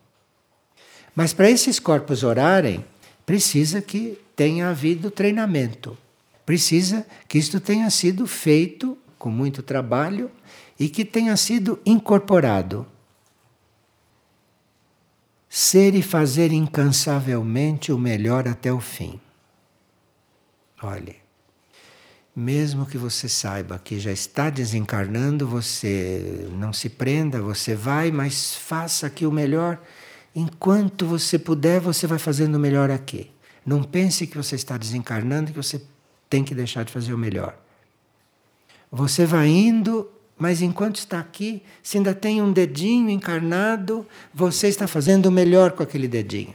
S1: Mas para esses corpos orarem, precisa que tenha havido treinamento. Precisa que isto tenha sido feito com muito trabalho e que tenha sido incorporado ser e fazer incansavelmente o melhor até o fim. Olhe, mesmo que você saiba que já está desencarnando, você não se prenda, você vai, mas faça aqui o melhor. Enquanto você puder, você vai fazendo o melhor aqui. Não pense que você está desencarnando e que você tem que deixar de fazer o melhor. Você vai indo mas enquanto está aqui, se ainda tem um dedinho encarnado, você está fazendo o melhor com aquele dedinho.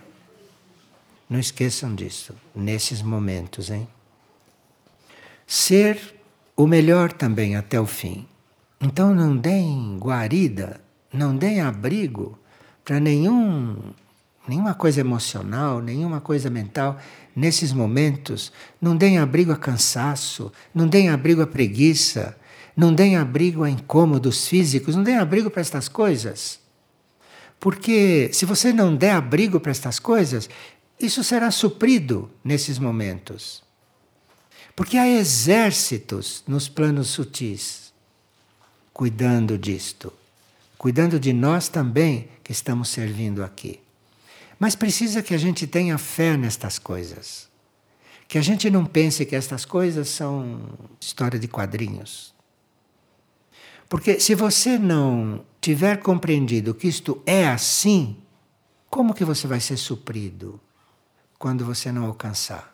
S1: Não esqueçam disso, nesses momentos, hein? Ser o melhor também até o fim. Então não deem guarida, não deem abrigo para nenhum, nenhuma coisa emocional, nenhuma coisa mental nesses momentos. Não deem abrigo a cansaço, não deem abrigo a preguiça não deem abrigo a incômodos físicos, não deem abrigo para estas coisas. Porque se você não der abrigo para estas coisas, isso será suprido nesses momentos. Porque há exércitos nos planos sutis cuidando disto, cuidando de nós também que estamos servindo aqui. Mas precisa que a gente tenha fé nestas coisas. Que a gente não pense que estas coisas são história de quadrinhos. Porque se você não tiver compreendido que isto é assim, como que você vai ser suprido quando você não alcançar?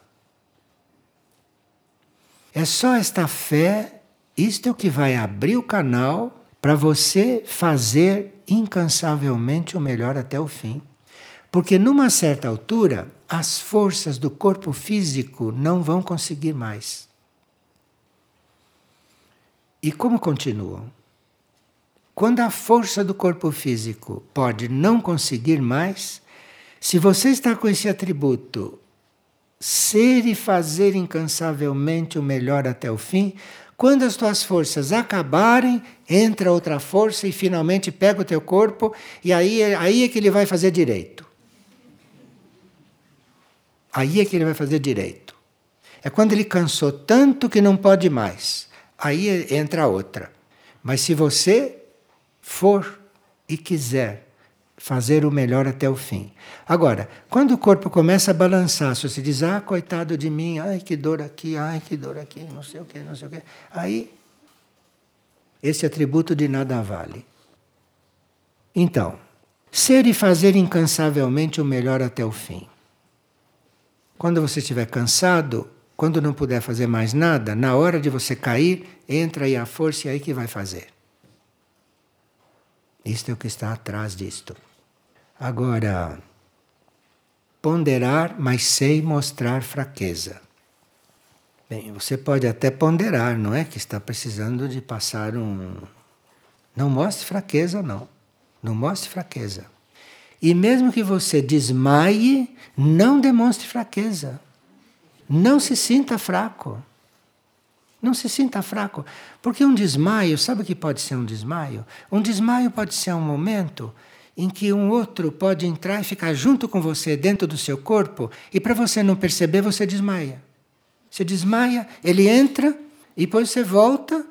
S1: É só esta fé, isto é o que vai abrir o canal para você fazer incansavelmente o melhor até o fim. Porque numa certa altura, as forças do corpo físico não vão conseguir mais. E como continuam? Quando a força do corpo físico pode não conseguir mais, se você está com esse atributo, ser e fazer incansavelmente o melhor até o fim, quando as tuas forças acabarem, entra outra força e finalmente pega o teu corpo, e aí, aí é que ele vai fazer direito. Aí é que ele vai fazer direito. É quando ele cansou tanto que não pode mais. Aí entra outra. Mas se você for e quiser fazer o melhor até o fim. Agora, quando o corpo começa a balançar, se você diz, ah, coitado de mim, ai que dor aqui, ai que dor aqui, não sei o que, não sei o que, aí esse atributo de nada vale. Então, ser e fazer incansavelmente o melhor até o fim. Quando você estiver cansado, quando não puder fazer mais nada, na hora de você cair, entra aí a força e aí que vai fazer. Isto é o que está atrás disto. Agora, ponderar, mas sem mostrar fraqueza. Bem, você pode até ponderar, não é? Que está precisando de passar um. Não mostre fraqueza, não. Não mostre fraqueza. E mesmo que você desmaie, não demonstre fraqueza. Não se sinta fraco. Não se sinta fraco. Porque um desmaio, sabe o que pode ser um desmaio? Um desmaio pode ser um momento em que um outro pode entrar e ficar junto com você dentro do seu corpo e para você não perceber, você desmaia. Você desmaia, ele entra e depois você volta.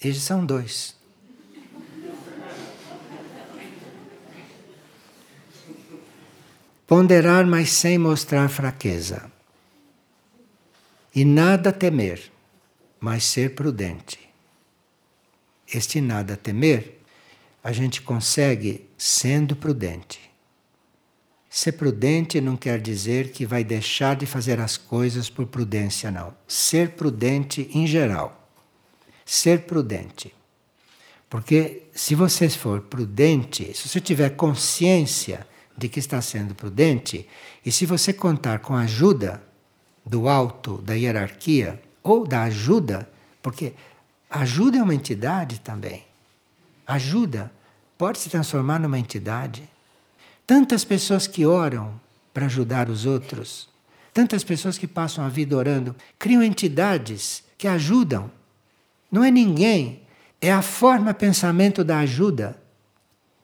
S1: Eles são dois. Ponderar, mas sem mostrar fraqueza. E nada temer, mas ser prudente. Este nada temer a gente consegue sendo prudente. Ser prudente não quer dizer que vai deixar de fazer as coisas por prudência, não. Ser prudente em geral. Ser prudente. Porque se você for prudente, se você tiver consciência de que está sendo prudente, e se você contar com a ajuda do alto, da hierarquia, ou da ajuda, porque ajuda é uma entidade também. Ajuda pode se transformar numa entidade. Tantas pessoas que oram para ajudar os outros, tantas pessoas que passam a vida orando, criam entidades que ajudam. Não é ninguém, é a forma pensamento da ajuda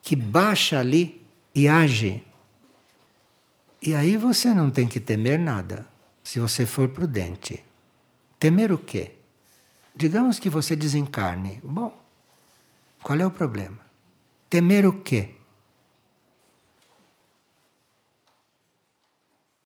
S1: que baixa ali e age. E aí você não tem que temer nada, se você for prudente. Temer o quê? Digamos que você desencarne. Bom, qual é o problema? Temer o quê?